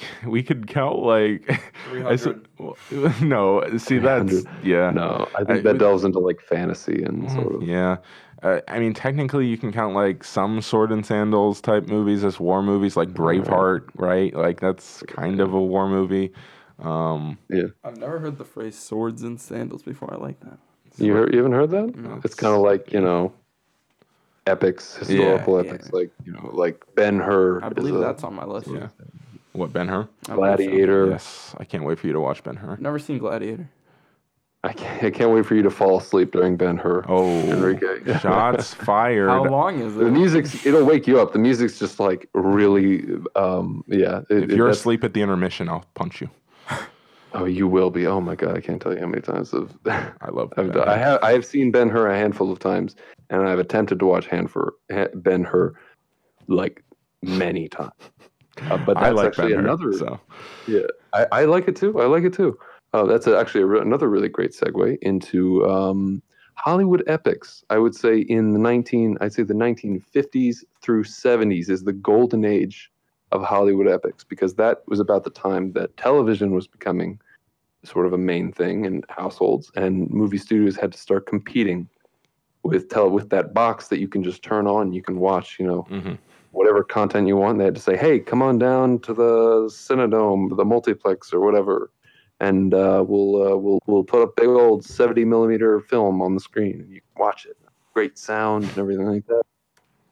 F: (laughs) we could count like. I s-
G: 300.
F: well, (laughs) no, see that's yeah.
A: No, I
F: I-
A: think that delves into like fantasy and sort of.
F: Mm, Yeah. Uh, I mean, technically, you can count like some sword and sandals type movies as war movies, like Braveheart, right? Like that's kind of a war movie. Um,
G: I've never heard the phrase swords and sandals before. I like that.
A: You heard, you haven't heard that?
G: No.
A: It's kind of like you know, epics, historical
G: yeah.
A: epics, like you know, like Ben Hur.
G: I
A: is
G: believe
A: a
G: that's on my list.
F: yeah. What Ben Hur?
G: I so.
A: Gladiator.
F: Yes, I can't wait for you to watch Ben Hur.
G: Never seen Gladiator.
A: I can't, I can't wait for you to fall asleep during Ben Hur.
F: Oh,
A: Enrique.
F: shots (laughs) fired.
G: How long is it?
A: The music's it'll wake you up. The music's just like really, um, yeah. it-
F: If you're
A: that's-
F: asleep at the intermission, I'll punch you. (laughs)
A: oh, you will be. Oh my god, I can't tell you how many times I've, (laughs)
F: I love.
A: I've done, I have I have seen Ben Hur a handful of times, and I've attempted to watch Hanfur, Ha- Ben Hur like many times. Uh, but (laughs) that's
F: I like
A: actually
F: Ben Hur,
A: another.
F: So
A: Yeah, I, I like it too. I like it too. Uh, that's actually a re- another really great segue into um, Hollywood epics. I would say in the nineteen, I'd say the nineteen fifties through seventies is the golden age of Hollywood epics because that was about the time that television was becoming sort of a main thing in households, and movie studios had to start competing with tele with that box that you can just turn on, you can watch, you know,
F: mhm.
A: Whatever content you want. They had to say, "Hey, come on down to the Cinedome, the multiplex, or whatever, and uh, we'll uh, we'll we'll put a big old seventy millimeter film on the screen, and you can watch it. Great sound and everything like that."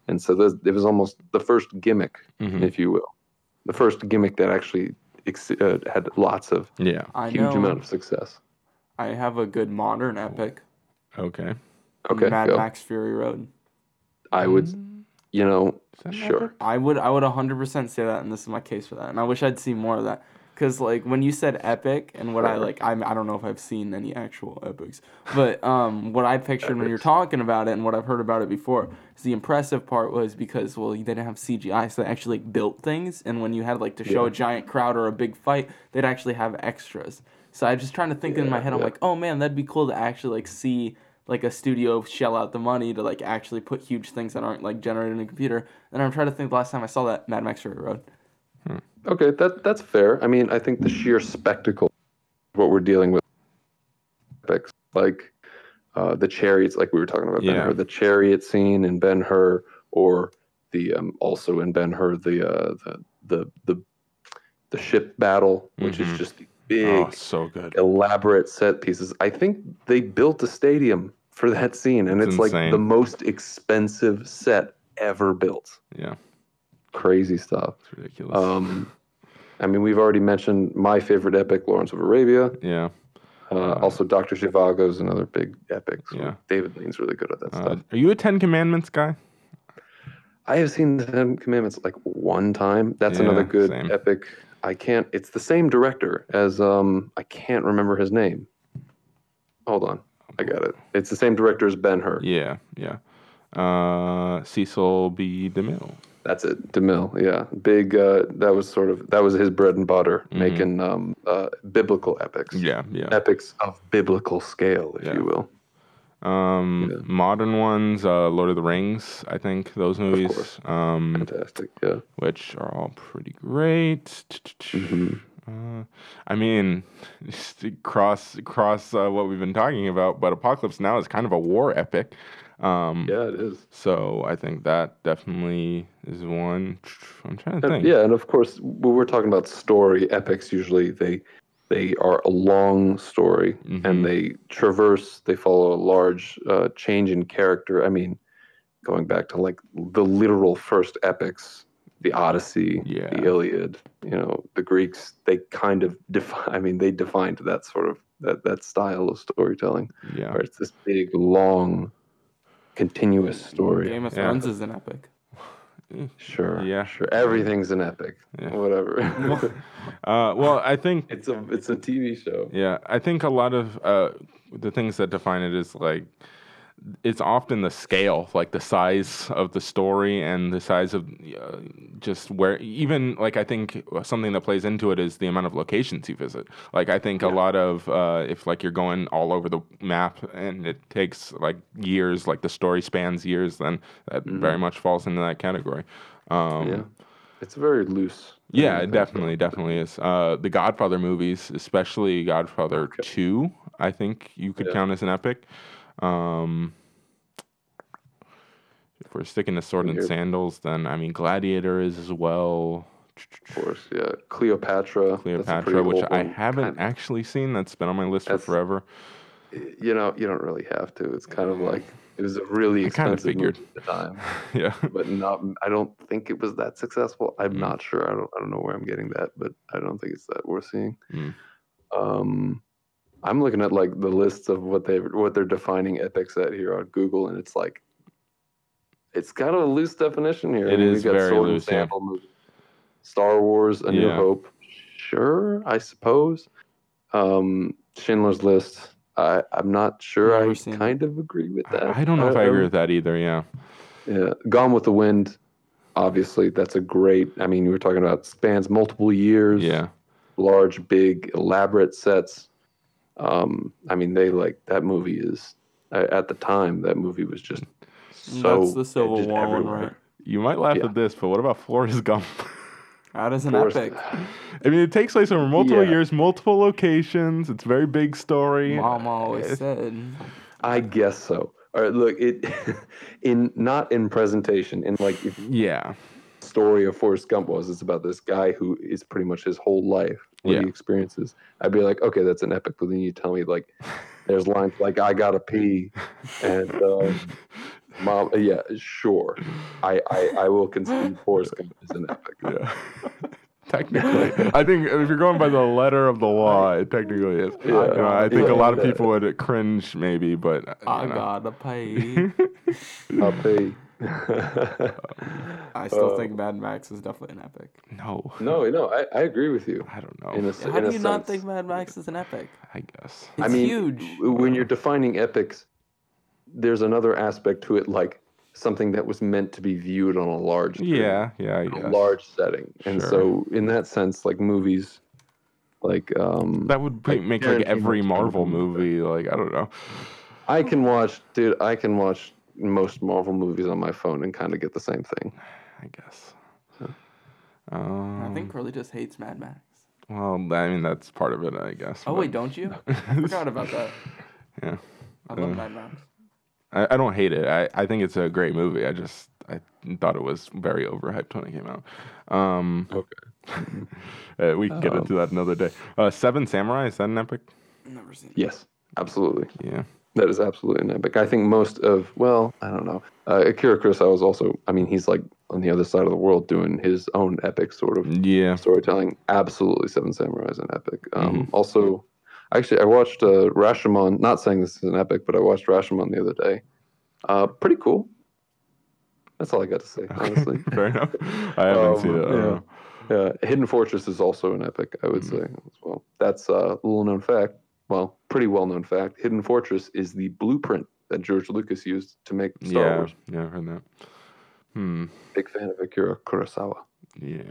A: And so this, it was almost the first gimmick,
F: Mhm.
A: if you will, the first gimmick that actually ex- uh, had lots of
F: Yeah.
G: I
A: huge
G: know.
A: amount of success.
G: I have a good modern epic.
F: Okay.
A: Okay,
G: Mad
A: go.
G: Max Fury Road.
A: I would,
F: Mm.
A: You know, sure.
G: I would I would 100% say that, and this is my case for that. And I wish I'd seen more of that. Because, like, when you said epic, and what I like, I'm, I don't know if I've seen any actual epics, but um, what I pictured when you're talking about it and what I've heard about it before is the impressive part was because, well, they didn't have CGI, so they actually like, built things. And when you had, like, to show
A: Yeah.
G: a giant crowd or a big fight, they'd actually have extras. So I was just trying to think in my
A: Yeah,
G: head, I'm like, oh man, that'd be cool to actually, like, see like a studio shell out the money to like actually put huge things that aren't like generated in a computer. And I'm trying to think the last time I saw that Mad Max Fury Road.
A: Okay, that that's fair. I mean, I think the sheer spectacle, what we're dealing with, epics like uh, the chariots, like we were talking about,
F: Yeah.
A: Ben Hur, the chariot scene in Ben Hur, or the um, also in Ben Hur the uh, the the the the ship battle, which
F: Mhm.
A: is just big,
F: Oh, so good.
A: elaborate set pieces. I think they built a stadium for that scene, and
F: It's
A: it's, like the most expensive set ever built.
F: Yeah.
A: Crazy stuff.
F: It's ridiculous.
A: Um, I mean, we've already mentioned my favorite epic, Lawrence of Arabia.
F: yeah.
A: Uh, also, Doctor Zhivago is another big epic. So
F: Yeah.
A: David Lean's really good at that
F: Uh,
A: stuff.
F: are you a Ten Commandments guy?
A: I have seen the Ten Commandments like one time. That's another good
F: same.
A: epic. I can't. It's the same director as um. I can't remember his name. Hold on, I got it. It's the same director as Ben Hur.
F: Yeah. Yeah. Uh, Cecil B. DeMille.
A: That's it. Demille. Yeah, big. Uh, that was sort of that was his bread and butter,
F: Mhm.
A: making um uh biblical epics.
F: Yeah. Yeah.
A: Epics of biblical scale, if
F: Yeah.
A: you will.
F: Um,
A: Yeah.
F: modern ones, uh, Lord of the Rings. I think those movies, um,
A: Fantastic. Yeah.
F: which are all pretty great.
A: Mhm.
F: Uh, I mean, (laughs) cross cross uh, what we've been talking about, but Apocalypse Now is kind of a war epic. Um,
A: Yeah, it is.
F: So I think that definitely is one. I'm trying to
A: And-
F: think.
A: yeah, and of course, when we're talking about story epics, usually they they are a long story
F: Mhm.
A: and they traverse. They follow a large uh, change in character. I mean, going back to like the literal first epics, the Odyssey,
F: Yeah.
A: the Iliad. You know, the Greeks. They kind of (laughs) define. I mean, they defined that sort of that that style of storytelling,
F: Yeah.
A: where it's this big, long, continuous story.
G: Game of
F: Yeah.
G: Thrones is an epic.
A: Sure.
F: Yeah.
A: Sure. Everything's an epic.
F: Yeah.
A: Whatever. (laughs) (laughs)
F: Uh, well, I think
A: it's a it's a TV show.
F: Yeah, I think a lot of uh, the things that define it is like it's often the scale, like the size of the story and the size of uh, just where even like I think something that plays into it is the amount of locations you visit. Like I think a lot of uh, if like you're going all over the map and it takes like years, like the story spans years, then that very much falls into that category. Um,
A: Yeah. It's very loose.
F: yeah, it definitely, definitely is. Uh, the Godfather movies, especially Godfather
A: Okay.
F: Two, I think you could
A: Yeah.
F: count as an epic. Um, if we're sticking to sword and sandals, then I mean Gladiator is as well.
A: Of course, yeah. Cleopatra.
F: Cleopatra, which I haven't
A: Kind-
F: actually seen. That's been on my list for forever.
A: You know, you don't really have to. It's kind of like it was a really
F: I kinda
A: expensive
F: figured.
A: movie at the time, (laughs)
F: yeah,
A: but not. I don't think it was that successful. I'm
F: Mm.
A: not sure. I don't. I don't know where I'm getting that, but I don't think it's that worth seeing.
F: Mm.
A: Um, I'm looking at like the lists of what they what they're defining epics at here on Google, and it's like it's got a loose definition here.
F: It
A: I mean,
F: is
A: got
F: very loose, yeah.
A: Star Wars: A New
F: Yeah.
A: Hope. Sure, I suppose. Um, Schindler's List. I I'm not sure. I
G: seen it.
A: kind of agree with that.
F: I don't know if I agree with that either. Yeah,
A: Yeah, Gone with the Wind. Obviously, that's a great. I mean, you were talking about spans multiple years.
F: yeah,
A: large, big, elaborate sets. Um, I mean, they like that movie is uh, at the time that movie was just so
G: That's the Civil War one, right?
F: you might laugh
A: Yeah.
F: at this, but what about Forrest Gump? (laughs)
G: That is an
A: Forrest-
G: epic.
F: I mean, it takes place over multiple
A: Yeah.
F: years, multiple locations. It's a very big story.
G: Mom always said.
A: I guess so. All right, look, it (laughs) in not in presentation, in like if
F: Yeah,
A: story of Forrest Gump was, it's about this guy who is pretty much his whole life what
F: Yeah.
A: he experiences. I'd be like, okay, that's an epic, but then you tell me like, (laughs) there's lines like I gotta pee, and (laughs) um, mom, yeah, sure, I I, I will concede Forrest (laughs) Gump is an epic.
F: yeah. technically. I think if you're going by the letter of the law, it technically is. You know, I think a lot of people would cringe, maybe, but
G: I
F: know.
G: gotta pay.
A: I'll pay. (laughs)
G: I still think Mad Max is definitely an epic.
F: no,
A: no, no, I, I agree with you.
F: I don't know.
A: In a, s-
G: How
A: in
G: do
A: a
G: you not think Mad Max is an epic?
F: I guess.
G: It's
A: I mean,
G: huge.
A: when you're defining epics, there's another aspect to it, like something that was meant to be viewed on a large, screen,
F: Yeah, yeah, I
A: a
F: guess.
A: large setting, and
F: Sure.
A: so in that sense, like movies, like um,
F: That would be,
A: Like
F: make like every Marvel
A: movie.
F: movie. Like I don't know.
A: I can watch, dude. I can watch most Marvel movies on my phone and kind of get the same thing.
F: I guess. Um,
G: I think Curly just hates Mad Max.
F: Well, I mean that's part of it, I guess.
G: Oh
F: but-
G: wait, don't you? I (laughs) forgot about that.
F: Yeah.
G: I love
F: Uh,
G: Mad Max.
F: I, I don't hate it. I, I think it's a great movie. I just I thought it was very overhyped when it came out. Um,
A: Okay. (laughs)
F: uh, we can get into that another day. Uh, Seven Samurai is that an epic?
G: Never seen. it.
A: Yes, absolutely.
F: Yeah.
A: That is absolutely an epic. I think most of, well, I don't know. Uh, Akira Kurosawa is also, I mean, he's like on the other side of the world doing his own epic sort of
F: Yeah.
A: storytelling. Absolutely, Seven Samurai is an epic. Um, Also, actually, I watched uh, Rashomon. Not saying this is an epic, but I watched Rashomon the other day. Uh, pretty cool. That's all I got to say, honestly. (laughs)
F: Fair enough. I haven't
A: Um,
F: seen it.
A: Yeah. Yeah, Hidden Fortress is also an epic, I would say as well. That's a little known fact. Well, pretty well known fact. Hidden Fortress is the blueprint that George Lucas used to make Star
F: yeah.
A: Wars.
F: Yeah, I've heard that. Hmm.
A: Big fan of Akira Kurosawa.
F: Yeah.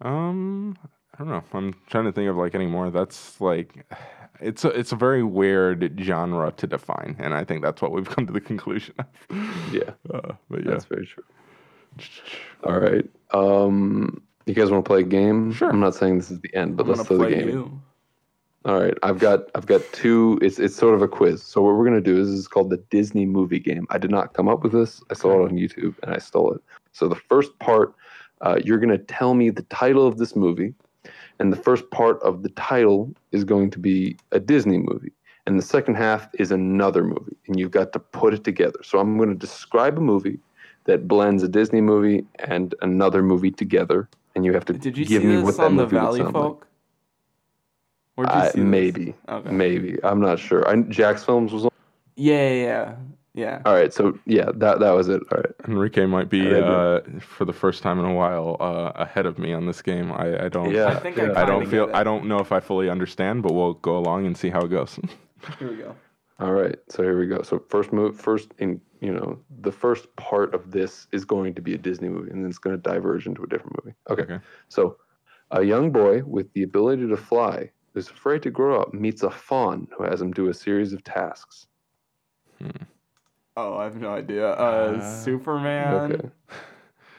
F: Um, I don't know. I'm trying to think of like any more. That's like, it's a, it's a very weird genre to define, and I think that's what we've (laughs) come to the conclusion of.
A: Yeah, (laughs)
F: Uh, but yeah.
A: that's very true. All right. Um, you guys want to play a game?
F: Sure.
A: I'm not saying this is the end, but
G: I'm
A: let's
G: gonna
A: play the game.
G: you.
A: All right, I've got I've got two. It's it's sort of a quiz. So what we're gonna do is this is called the Disney movie game. I did not come up with this. I saw it on YouTube and I stole it. So the first part, uh, you're gonna tell me the title of this movie, and the first part of the title is going to be a Disney movie, and the second half is another movie, and you've got to put it together. So I'm gonna describe a movie that blends a Disney movie and another movie together, and you have to
G: Did you
A: give
G: see
A: me
G: this
A: what that
G: on the
A: movie
G: Valley
A: sound like.
G: Folk? Where'd you
A: I-
G: see
A: maybe,
G: Okay.
A: maybe. I'm not sure. I, JackFilms was on.
G: Yeah, yeah, yeah. yeah.
A: All right, so yeah, that that was it. All right.
F: Enrique might be, uh, for the first time in a while, uh, ahead of me on this game. I, I don't.
A: Yeah.
G: I think I,
A: yeah.
F: I don't feel. I don't know if I fully understand, but we'll go along and see how it goes. (laughs)
G: Here we go.
A: All right. So here we go. So first move, first in you know the first part of this is going to be a Disney movie, and then it's going to diverge into a different movie. Okay.
F: Okay.
A: So a young boy with the ability to fly who's afraid to grow up meets a fawn who has him do a series of tasks.
G: Oh, I have no idea. Uh,
F: Uh,
G: Superman.
A: Okay. (laughs)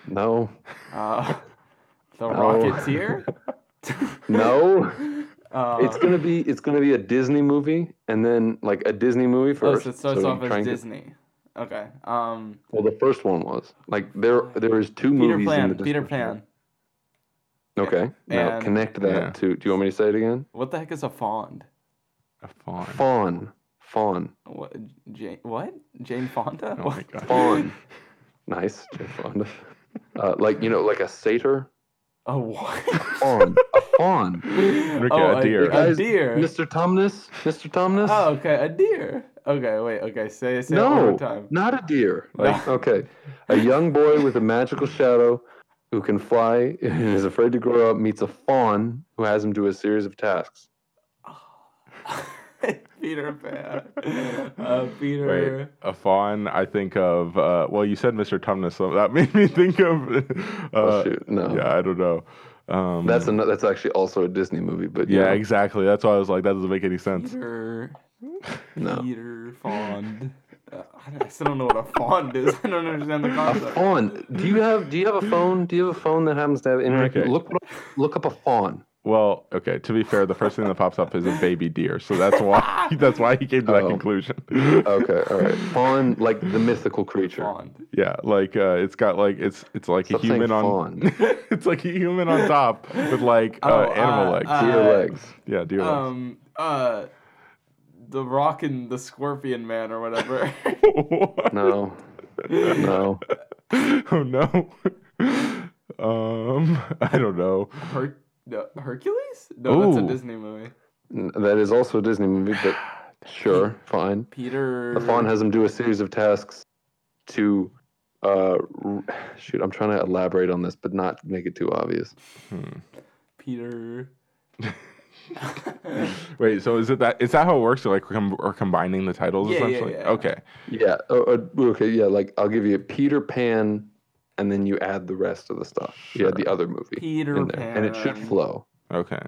A: No.
G: Uh, (laughs) the
A: No.
G: Rocketeer. (laughs)
A: No.
G: Uh,
A: it's gonna be it's gonna be a Disney movie, and then like a Disney movie
G: oh,
A: first.
G: so it starts
A: so
G: off as
A: and get-
G: Disney. Okay. Um,
A: Well, the first one was like there. There is two
G: Peter
A: movies. in
G: Pan.
A: the
G: Peter
A: description.
G: Pan.
A: Okay. Now
G: And-
A: connect that
F: Yeah.
A: to. Do you want me to say it again?
G: What the heck is a fond?
F: A fawn.
A: Fawn. Fawn.
G: What? Jane? What? Jane Fonda?
F: Oh my god.
A: Fawn. (laughs) nice. Jane Fonda. Uh, like you know, like a satyr.
G: A what?
A: Fawn. A (laughs) fawn.
F: Ricky,
G: oh,
F: a deer.
G: A,
A: Guys,
G: deer.
A: Mr. Tumnus. Mr. Tumnus.
G: Oh, okay. A deer. Okay, wait. Okay, say say it one
A: no,
G: more time.
A: not a deer.
F: Like-
A: okay, a young boy with a magical shadow who can fly and is afraid to grow up meets a fawn who has him do a series of tasks. (laughs)
G: Peter Pan. (laughs) Uh, Peter.
F: Wait, a fawn. I think of. Uh, well, you said Mr. Tumnus, so that (laughs) made me think of. Uh,
A: Oh, shoot, no.
F: Yeah, I don't know. Um,
A: That's a, that's actually also a Disney movie, but
F: yeah,
A: yeah,
F: exactly. That's why I was like, that doesn't make any sense.
G: Peter.
A: no.
G: Peter Fond. Uh, (laughs) I still don't know what a fond is. I don't understand the concept.
A: A
G: concept.
A: fawn. Do you have Do you have a phone? Do you have a phone that happens to have internet?
F: Okay.
A: Look look up a fawn.
F: Well, okay. To be fair, the first thing that pops up is a baby deer, so that's why (laughs) that's why he came to that
A: Oh.
F: conclusion. (laughs)
A: Okay, all right. Fawn, like the mythical creature.
G: Fond.
F: Yeah, like uh, it's got like it's it's like
A: Stop
F: a human on it's like a human on top with like uh,
G: Oh,
F: animal
G: uh,
F: legs.
G: uh,
A: Deer legs.
F: yeah, deer legs.
G: Um. Uh. The Rock and the Scorpion Man or whatever. (laughs) (laughs)
A: No, no. (laughs)
F: oh no. Um, I don't know.
G: Her- no, Hercules? No, that's a Disney movie.
A: That is also a Disney movie, but (sighs) sure, fine.
G: Peter.
A: The fawn has him do a series of tasks to uh r- shoot i'm trying to elaborate on this but not make it too obvious
G: Peter. (laughs)
F: Wait, so is it that? Is that how it works? Or like com- or combining the titles
G: Yeah, yeah,
F: essentially?
G: yeah.
F: Okay.
A: yeah oh, uh, okay yeah like i'll give you peter pan and then you add the rest of the stuff you add the other movie
G: Peter
A: in there and it should flow
F: Okay.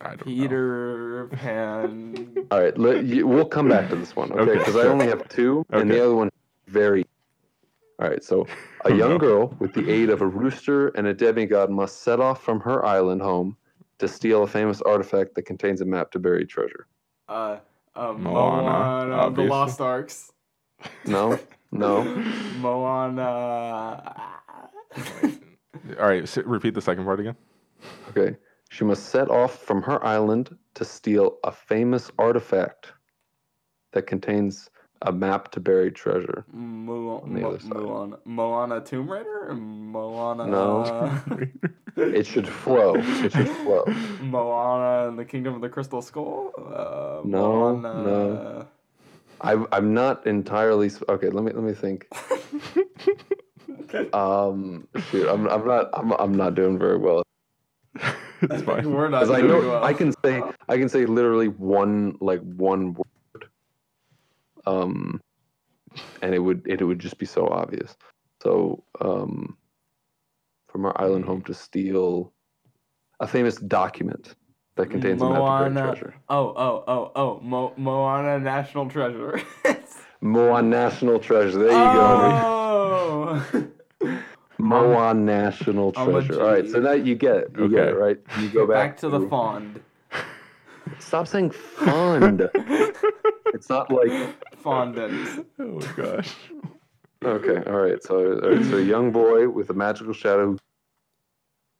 F: I don't know.
G: Peter Pan.
A: all right let, you, we'll come back to this one okay
F: Okay,
A: because i only have two and the other one very all right so a
F: Oh,
A: young (laughs) girl with the aid of a rooster and a demigod must set off from her island home to steal a famous artifact that contains a map to buried treasure
G: Uh, uh,
F: Moana,
G: Moana, the. Lost Arks.
A: no (laughs) no
G: Moana. (laughs)
F: All right. So repeat the second part again.
A: Okay. She must set off from her island to steal a famous artifact that contains a map to buried treasure.
G: Mo-
A: On the
G: Mo-
A: other side.
G: Moana. Moana Tomb Raider? Or Moana.
A: No. (laughs) It should flow. It should flow.
G: Moana and the Kingdom of the Crystal Skull? Uh,
A: No,
G: Moana.
A: no. I, I'm not entirely okay. Let me let me think. (laughs) Um, shoot, I'm I'm not I'm I'm not doing very well
F: it's fine. (laughs)
G: We're not
A: because I
G: doing
A: know
G: well.
A: I can say I can say literally one like one word, um, and it would it would just be so obvious. So um, from our island home to steal a famous document that contains a map to
G: Moana.
A: treasure.
G: Oh, oh, oh, oh. Mo- Moana National Treasure. (laughs)
A: Moana National Treasure. There you go.
G: oh. (laughs)
A: Moan National Treasure. All right, so now you get it. You get
F: Okay.
A: it, right? You go back,
G: Back to the fond.
A: Stop saying fond. (laughs) it's not like
G: Fondant. (laughs)
F: Oh my gosh.
A: Okay, all right. So, all right, so a young boy with a magical shadow and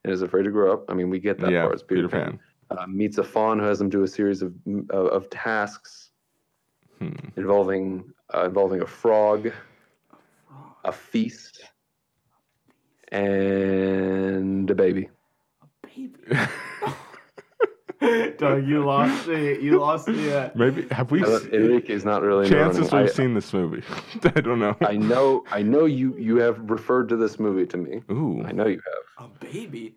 A: is afraid to grow up. I mean, we get that
F: yeah.
A: part. It's
F: Peter Pan.
A: Uh, meets a fawn who has him do a series of of, of tasks
F: Hmm.
A: involving uh, involving a frog, a feast, and a baby.
G: A baby. (laughs) (laughs) Doug, you lost it. You lost it.
F: Maybe have we?
A: Uh,
F: s-
A: Enrique's not really
F: chances
A: knowing.
F: we've
A: I,
F: seen this movie. (laughs) I don't know.
A: I know. I know you. You have referred to this movie to me.
F: Ooh.
A: I know you have.
G: A baby.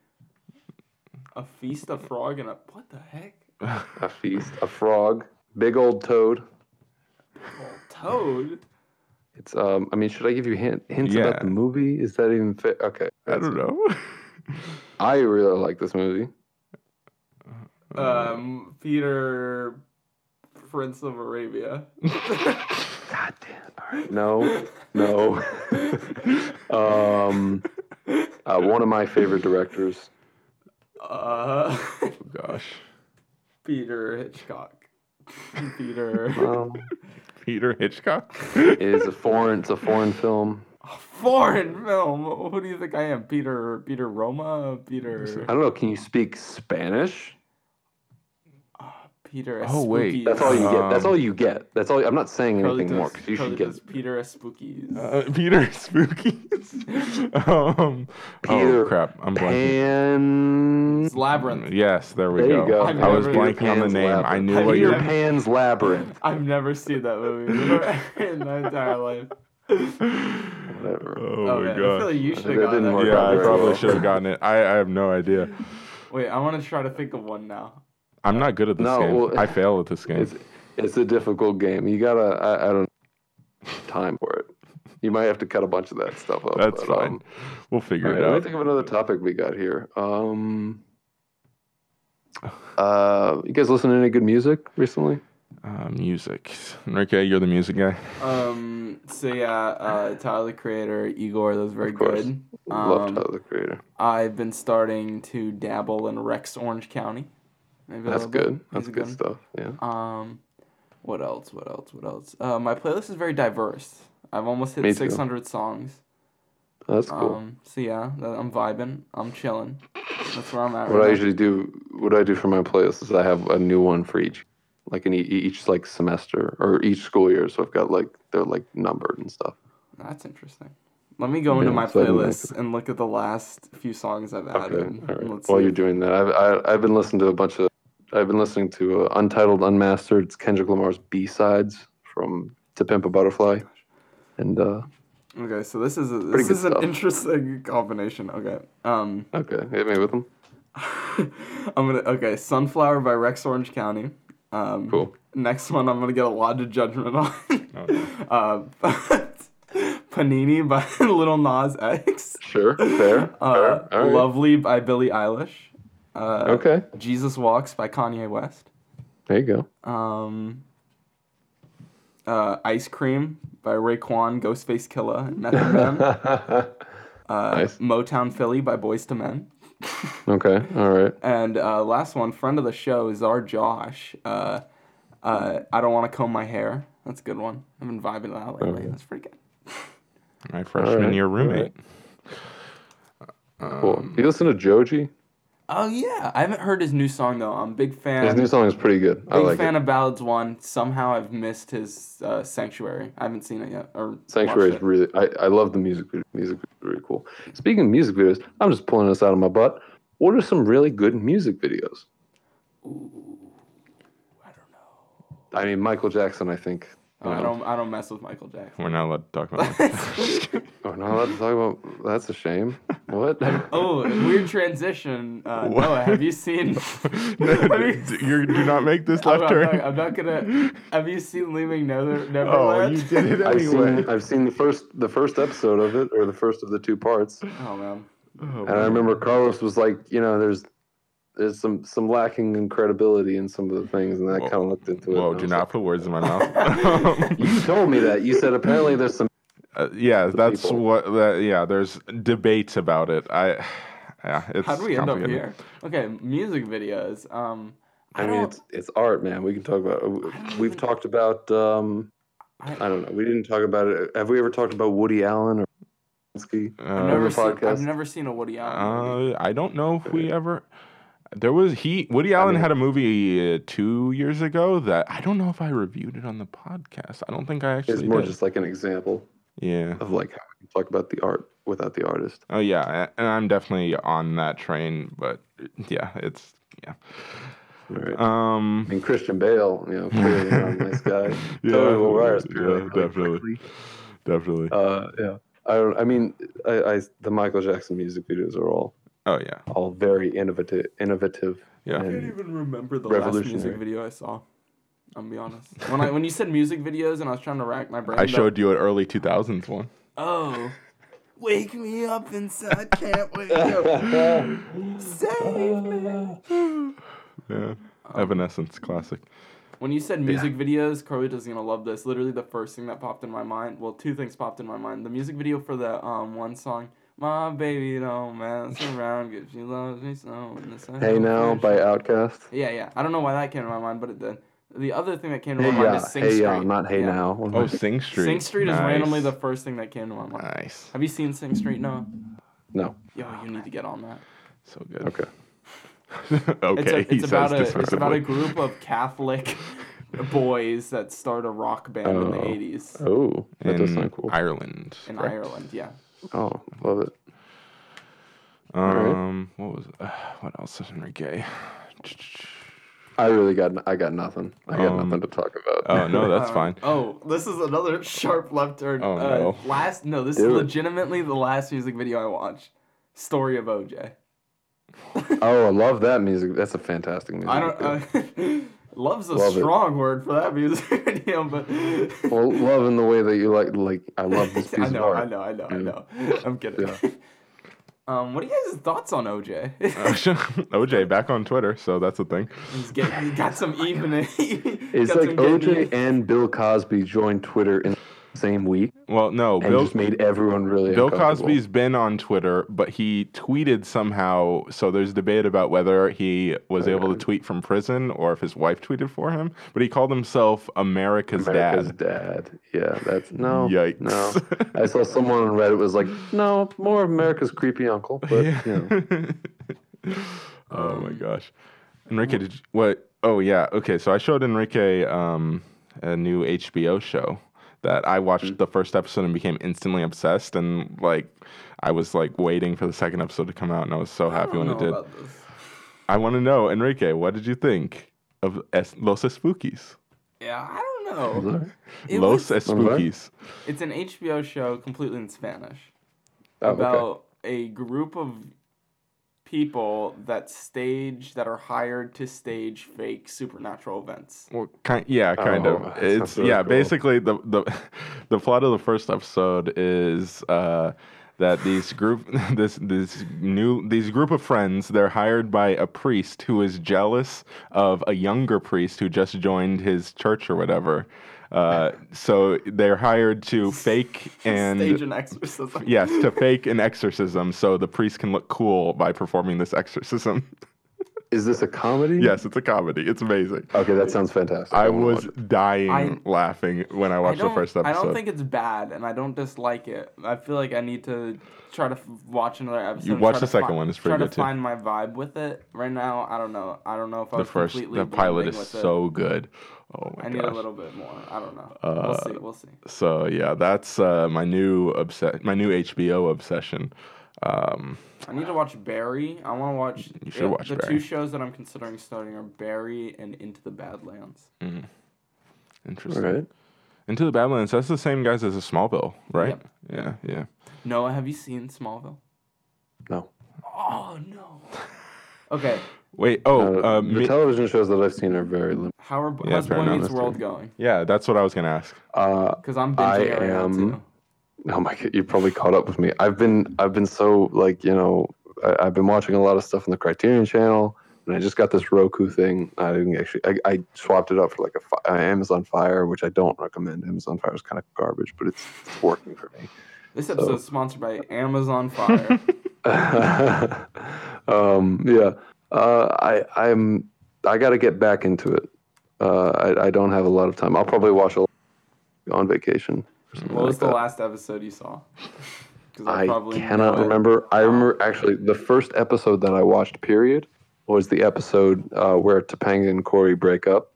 G: A feast, a frog, and a what the heck?
A: A feast, a frog, big old toad.
G: Old Toad.
A: It's um. I mean, should I give you hint, hints about the movie? Is that even fit? Okay.
F: I don't know. (laughs)
A: I really like this movie.
G: Um, Peter, Prince of Arabia.
A: God damn. All right. No. No. (laughs) um. Uh, one of my favorite directors.
G: Uh,
F: oh gosh.
G: Peter Hitchcock. Peter.
A: Um,
F: Peter Hitchcock.
A: is a foreign. It's a foreign film.
G: Foreign film. Who do you think I am? Peter. Peter Roma. Peter.
A: I don't know. Can you speak Spanish?
G: Peter.
F: Oh, wait.
A: That's all you get. That's
F: Um,
A: all you get. That's all. I'm not saying
G: Carly
A: anything more because you
G: Carly
A: should get
G: Peter as Spookies.
F: Uh, (laughs) Peter Spookies. (laughs) um,
A: Peter
F: oh crap! I'm blanking.
A: Pan.
G: Labyrinth.
F: Yes, there we
A: There you
F: go.
A: go.
G: I've
F: was
G: never-
F: blanking on the
A: Pan's
F: name. I knew
G: Have
F: what
G: you
F: you
A: Peter. (laughs) Pan's Labyrinth.
G: I've never seen that movie in my entire life.
A: Whatever.
F: Oh,
G: Oh,
F: my
G: man, I
F: god.
G: feel like you should have gotten
A: didn't
G: that.
F: yeah,
A: out
F: I probably should have gotten it. I, I have no idea.
G: Wait, I want to try to think of one now.
F: I'm not good at this
A: No,
F: game.
A: well-
F: I fail at this game.
A: It's it's a difficult game. You gotta. I, I don't time for it. You might have to cut a bunch of that stuff up.
F: That's
A: but,
F: fine.
A: um,
F: we'll figure
A: all right,
F: it
A: let me think of another topic we got here. Um. Uh, you guys listen to any good music recently?
F: Uh, music. Enrique, you're the music guy.
G: Um. So yeah, uh, Tyler the Creator, Igor, that was very
A: Of course.
G: good.
A: Love
G: Um,
A: Tyler the Creator.
G: I've been starting to dabble in Rex Orange County.
A: That's good. That's
G: a
A: good stuff. Yeah.
G: Um, what else? What else? What else? Uh, my playlist is very diverse. I've almost hit 600 songs.
A: That's cool.
G: Um, so yeah, I'm vibing. I'm chilling. That's where I'm at.
A: what I
G: now.
A: usually do, what I do for my playlist is I have a new one for each, like in each like semester or each school year. So I've got like they're like numbered and stuff.
G: That's interesting. Let me go into my
A: so
G: playlist and look at the last few songs I've
A: Okay,
G: added.
A: all right.
G: Let's
A: While
G: see.
A: you're doing that, I've I, I've been listening to a bunch of. I've been listening to uh, Untitled Unmastered. It's Kendrick Lamar's B sides from To Pimp a Butterfly, and uh,
G: Okay, so this is a, this
A: good
G: is an interesting combination. Okay. Um
A: okay, hit me with them. (laughs)
G: I'm gonna okay, Sunflower by Rex Orange County. Um
A: Cool.
G: next one I'm gonna get a lot of judgment on. (laughs)
F: Okay. (laughs)
G: uh Panini by Lil Nas X.
A: Sure, fair,
G: Uh,
A: fair. All right.
G: Lovely by Billie Eilish. Uh,
A: Okay,
G: Jesus Walks by Kanye West.
A: there you go.
G: Um, uh, Ice Cream by Raekwon, Ghostface Killah, and Method (laughs) Man. (laughs) Uh,
A: Nice.
G: Motown Philly by Boyz II Men. (laughs)
A: Okay, all right.
G: And uh, last one, friend of the show, Czar Josh. Uh, uh, I don't want to comb my hair. That's a good one. I've been vibing to that lately.
A: Okay.
G: That's pretty good.
F: My freshman
A: right,
F: year
A: all
F: roommate.
A: Cool.
G: Um,
A: you listen to Joji?
G: Oh yeah, I haven't heard his new song though. I'm a big fan.
A: His new song is pretty good. I
G: Big
A: like
G: fan
A: it.
G: of Ballads One. Somehow I've missed his uh, Sanctuary. I haven't seen it yet. Or
A: Sanctuary is really. I, I love the music. video. Music video is really cool. Speaking of music videos, I'm just pulling this out of my butt. What are some really good music videos?
G: I don't know.
A: I mean, Michael Jackson. I think.
G: Oh,
A: you
G: I don't. I don't mess with Michael Jackson.
F: We're not allowed to talk about (laughs) that.
A: Oh, not allowed to talk about. That's a shame. What? (laughs)
G: Oh, weird transition. Uh,
F: What?
G: Noah, have you seen? (laughs)
F: no, you do not make this
G: I'm,
F: left
G: I'm
F: turn.
G: not, I'm not gonna. Have you seen Leaving Nether,
F: oh,
G: Neverland?
F: you did it anyway.
A: I've seen. I've seen the first the first episode of it, or the first of the two parts,
G: Oh man.
F: Oh,
A: and I remember Carlos was like, you know, there's. There's some, some lacking in credibility in some of the things, and I kind of looked into it.
F: Whoa,
A: and
F: do
A: was
F: not put words in my mouth. (laughs)
A: You told me that. You said apparently there's some (laughs)
F: Uh, yeah, that's
A: people.
F: what. That, yeah, there's debates about it. I, (sighs) yeah, it's.
G: How do we end up here? Okay, music videos. Um, I,
A: I mean, it's it's art, man. We can talk about. We've talked about. Um,
G: I,
A: I don't know. We didn't talk about it. Have we ever talked about Woody Allen or?
F: Uh,
G: I've never seen. I've never seen a Woody Allen. movie.
F: Uh, I don't know if we ever. There was he Woody Allen
A: mean-
F: had a movie uh, two years ago that I don't know if I reviewed it on the podcast. I don't think I actually.
A: It's more
F: did.
A: just like an example
F: yeah.
A: of like how we talk about the art without the artist.
F: Oh yeah, and I'm definitely on that train. But yeah, it's yeah.
A: Right.
F: Um.
A: I mean, Christian Bale, you know, clearly a nice guy. (laughs)
F: Yeah,
A: Totally will rise,
F: yeah,
A: really
F: definitely.
A: quickly.
F: Definitely.
A: Uh, yeah. I don't. I mean, I, I the Michael Jackson music videos are all
F: oh yeah.
A: all very innovative. Innovative.
F: Yeah.
G: I can't even remember the last music video I saw. I'll be honest. When I when you said music videos and I was trying to rack my brain.
F: I
G: the-
F: showed you an early 2000s one.
G: Oh. Wake me up inside, can't wake up. Save me.
F: Yeah.
G: Um,
F: Evanescence classic.
G: When you said music videos, Carlito's gonna love this. Literally the first thing that popped in my mind. Well, two things popped in my mind. The music video for the um one song, My baby don't mess around, cause she loves me so. in the
A: Hey now by Outkast.
G: Yeah, yeah. I don't know why that came to my mind, but it did. The other thing that came to my
A: Hey
G: mind
A: yeah,
G: is Sing
A: hey
G: Street.
A: yeah, not hey
G: Yeah.
A: now.
F: Oh, (laughs) Sing Street.
G: Sing Street is randomly the first thing that came to my mind.
F: Nice.
G: Have you seen Sing Street, Noah?
A: No.
G: Yo, you need to get on that.
F: So good.
A: Okay. (laughs)
F: okay.
G: It's, a,
F: he
G: it's about a it's about a group of Catholic (laughs) boys that start a rock band in the
A: Oh.
G: eighties
A: Oh, that does sound cool.
F: Ireland.
G: in
F: correct?
G: Ireland. Yeah.
A: Oh, love it.
F: Um, what was uh, what else is Enrique?
A: I really got I got nothing. I got
F: Um,
A: nothing to talk about.
F: Oh no, that's
G: Uh,
F: fine.
G: Oh, this is another (laughs) sharp left turn.
F: Oh,
G: uh,
F: no.
G: Last no, this
A: Do
G: is legitimately the last music video I watched. Story of OJ.
A: oh, I love that music. That's a fantastic music.
G: I don't.
A: video.
G: Uh, (laughs) love's a
A: Love it.
G: strong word for that music (laughs) video, but. (laughs)
A: well, love in the way that you like. Like I love this (laughs) piece
G: I
A: of
G: know,
A: art.
G: I know, I know, I know. I'm kidding.
A: Yeah.
G: Um, what are you guys' thoughts on OJ?
F: OJ back on Twitter, so that's a thing.
G: He's getting, he got some evening.
A: It's like OJ
G: even-
A: and Bill Cosby joined Twitter in the same week
F: Well, no, Bill
A: just made everyone really
F: Bill. Cosby's been on Twitter, but he tweeted somehow. So there's debate about whether he was able to tweet from prison or if his wife tweeted for him. But he called himself America's,
A: America's
F: dad.
A: dad. Yeah, that's no.
F: Yikes.
A: No. (laughs) I saw someone on Reddit was like, no, more of America's creepy uncle. But you know, (laughs)
F: oh my gosh, Enrique, did you, what? Oh yeah, okay. So I showed Enrique um, a new HBO show that I watched the first episode and became instantly obsessed, and like I was like waiting for the second episode to come out, and I was so
G: I
F: happy
G: don't
F: when it did.
G: about this.
F: I want to know, Enrique, what did you think of es- Los Espookys?
G: Yeah, I don't know. It
F: Los
G: was-
F: Spookies.
G: it's an HBO show completely in Spanish
A: Oh, okay.
G: about a group of people that stage that are hired to stage fake supernatural events.
F: Well, kind, yeah, kind
A: Oh,
F: of. (laughs) It's
A: really
F: yeah.
A: cool.
F: Basically, the the (laughs) the plot of the first episode is uh, that these group (laughs) this this new these group of friends they're hired by a priest who is jealous of a younger priest who just joined his church or whatever. Uh, so they're hired to (laughs) fake and
G: stage an exorcism.
F: yes to fake an exorcism so the priest can look cool by performing this exorcism.
A: Is this a comedy?
F: yes, it's a comedy. It's amazing.
A: Okay, that sounds fantastic.
F: I
A: wanna
F: was dying
G: I-
F: laughing when I
G: I
F: watched the first episode.
G: I don't think it's bad, and I don't dislike it. I feel like I need to try to f- watch another episode. You
F: watch the second
G: fi-
F: one, it's pretty
G: Try
F: good,
G: to
F: too.
G: find my vibe with it. Right now, I don't know. I don't know if I
F: the
G: was
F: first
G: completely
F: the pilot is so good. Oh my
G: I need
F: gosh.
G: a little bit more. I don't know.
F: Uh,
G: we'll see. We'll see.
F: So yeah, that's uh, my new obsess my new HBO obsession. Um,
G: I need to watch Barry. I want to watch.
F: You should
G: uh,
F: watch
G: the
F: Barry.
G: two shows that I'm considering starting are Barry and Into the Badlands.
F: interesting.
A: All right.
F: Into the Badlands. That's the same guys as a Smallville, right?
G: Yep.
F: Yeah, yeah.
G: Noah, have you seen Smallville?
A: No.
G: Oh no. Okay,
F: Wait. Oh,
A: Uh,
F: uh,
A: the
F: Mi-
A: television shows that I've seen are very limited.
G: how are
F: Yeah,
G: how's Boy. Meets World going?
F: yeah, that's what I was gonna ask.
A: Uh,
G: Because I'm
A: I
G: it right now
A: am-
G: too.
A: oh my god, you probably caught up with me. I've been I've been so like you know I, I've been watching a lot of stuff on the Criterion Channel, and I just got this Roku thing. I didn't actually I, I swapped it up for like a fi- uh, Amazon Fire, which I don't recommend. Amazon Fire is kind of garbage, but it's, it's working for me.
G: This episode is sponsored by Amazon Fire. (laughs) (laughs)
A: um, yeah, uh, I I'm I got to get back into it. Uh, I, I don't have a lot of time. I'll probably watch a lot on vacation.
G: what was
A: like
G: the
A: that.
G: last episode you saw?
A: I
G: probably
A: cannot
G: it.
A: remember. I remember actually the first episode that I watched. Period was the episode uh, where Topanga and Corey break up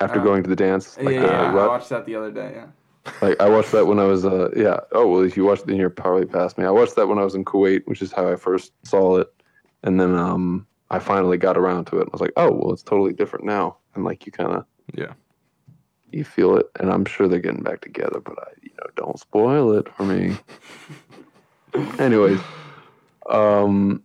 A: after
G: Oh.
A: going to the dance.
G: Yeah,
A: Like,
G: yeah,
A: the
G: yeah, I watched that the other day. Yeah.
A: like I watched that when I was uh yeah. Oh well, if you watched it, then you're probably past me. I watched that when I was in Kuwait, which is how I first saw it, and then um I finally got around to it. I was like, oh well, it's totally different now, and like you kind of
F: Yeah.
A: you feel it, and I'm sure they're getting back together, but I you know don't spoil it for me. (laughs) Anyways, um,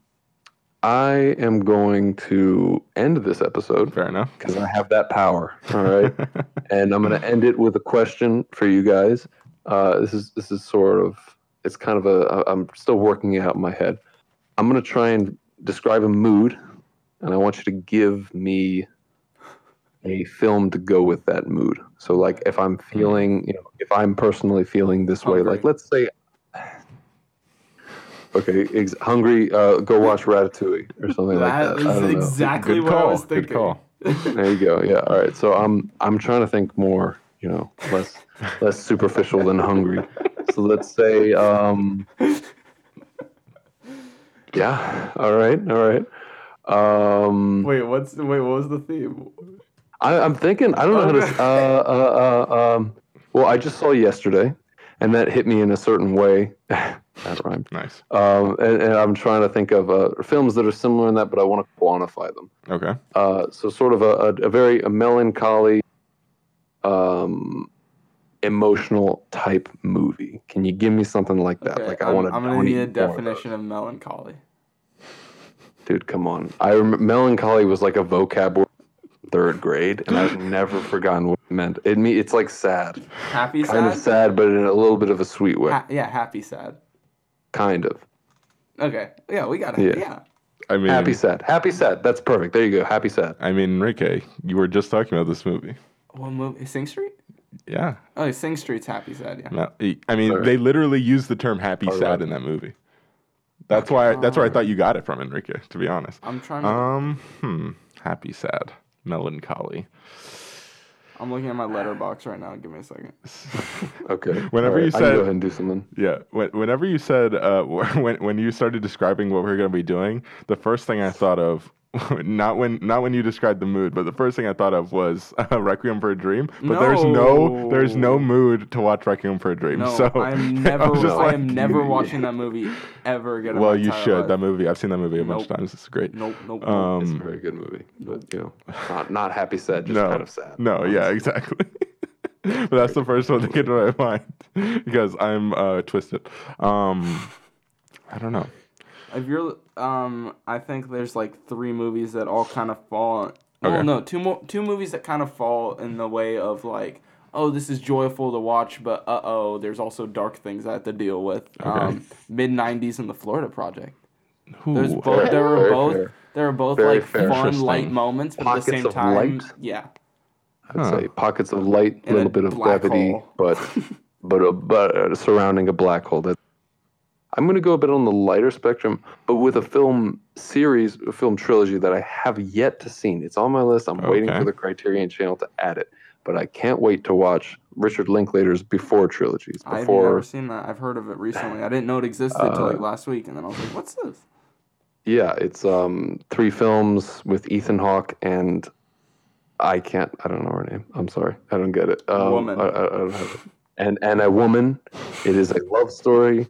A: I am going to end this episode
F: Fair enough.
A: because I have that power. All right, (laughs) and I'm going to end it with a question for you guys. Uh, this is this is sort of it's kind of a I'm still working it out in my head. I'm going to try and describe a mood, and I want you to give me a film to go with that mood. So like if I'm feeling, you know, if I'm personally feeling this way, like let's say Okay, ex- hungry. Uh, go watch Ratatouille or something
G: That
A: like that. I
G: is
A: don't know.
G: exactly
F: Good
G: what I was thinking.
F: Good call. (laughs)
A: There you go. Yeah. All right. So I'm I'm trying to think more. You know, less less superficial than hungry. So let's say. Um, (laughs) yeah. All right. All right. Um,
G: Wait, what's wait? What was the theme?
A: I, I'm thinking. I don't know how to. Uh, uh, uh, um, well, I just saw yesterday, and that hit me in a certain way. (laughs) that rhymed.
F: Nice.
A: Um, and, and I'm trying to think of uh, films that are similar in that, but I want to quantify them.
F: Okay.
A: Uh, so sort of a, a, a very a melancholy, um, emotional type movie. Can you give me something like that?
G: Okay,
A: like I
G: I'm,
A: want to.
G: I'm gonna need a definition of melancholy.
A: Dude, come on. I rem- melancholy was like a vocab word third grade, and I've (gasps) never forgotten what it meant. It me it's like sad,
G: Happy
A: kind of
G: sad.
A: sad, but in a little bit of a sweet way.
G: Ha- yeah, happy sad.
A: kind of
G: Okay. Yeah, we got it.
A: Yeah.
G: Yeah.
F: I mean,
A: happy sad, happy sad. That's perfect. There you go. Happy sad.
F: I mean, Enrique, you were just talking about this movie.
G: What movie? Sing Street?
F: Yeah.
G: Oh, Sing Street's happy sad. Yeah.
F: No, I mean,
A: Alright.
F: they literally used the term "happy
A: Alright.
F: sad" in that movie. That's why. That's where I thought you got it from, Enrique. To be honest.
G: I'm trying to.
F: Um. Hmm. Happy sad. Melancholy.
G: I'm looking at my Letterboxd right now. Give me a second. (laughs)
A: Okay. (laughs)
F: Whenever
A: All
F: you
A: I can
F: said-
A: go ahead and do something.
F: Yeah. When, whenever you said uh, (laughs) when when you started describing what we are going to be doing, the first thing I thought of (laughs) not when not when you described the mood, but the first thing I thought of was uh, Requiem for a Dream. But there's no there's no
G: No.
F: mood to watch Requiem for a Dream.
G: No,
F: so
G: I'm (laughs) never.
F: was just
G: I am never watching that movie ever again.
F: Well, you should.
G: life.
F: That movie. I've seen that movie a bunch of times. It's great.
G: Nope, nope, nope.
A: It's a
F: Um,
A: very good movie, but you know, (laughs) not not happy, sad, just
F: no,
A: kind of sad.
F: no, yeah, exactly. but that's the first one that came to my mind because I'm uh, twisted. Um, I don't know.
G: If you're, um, I think there's like three movies that all kind of fall.
F: Okay.
G: Well, no, two more, two movies that kind of fall in the way of like, oh, this is joyful to watch, but uh oh, there's also dark things I have to deal with. Um, Mid '90s and the Florida Project. There's
F: Ooh,
G: both. There were both.
A: fair.
G: There were both
A: Very
G: like
A: fair.
G: fun, light moments, but at the same
A: of
G: time,
A: light?
G: yeah.
A: I'd
F: Huh.
A: say pockets of light, a little bit of levity,
G: hole.
A: but but uh, but uh, surrounding a black hole. That I'm going to go a bit on the lighter spectrum, but with a film series, a film trilogy that I have yet to see. It's on my list. I'm waiting for the Criterion Channel to add it, but I can't wait to watch Richard Linklater's Before trilogies.
G: I've never seen that. I've heard of it recently. I didn't know it existed until
A: Uh,
G: like last week, and then I was like, "What's this?"
A: Yeah, it's um three films with Ethan Hawke and I can't I don't know her name. I'm sorry. I don't get it. Um,
G: Woman.
A: I, I, I don't have it. And and a woman. It is a love story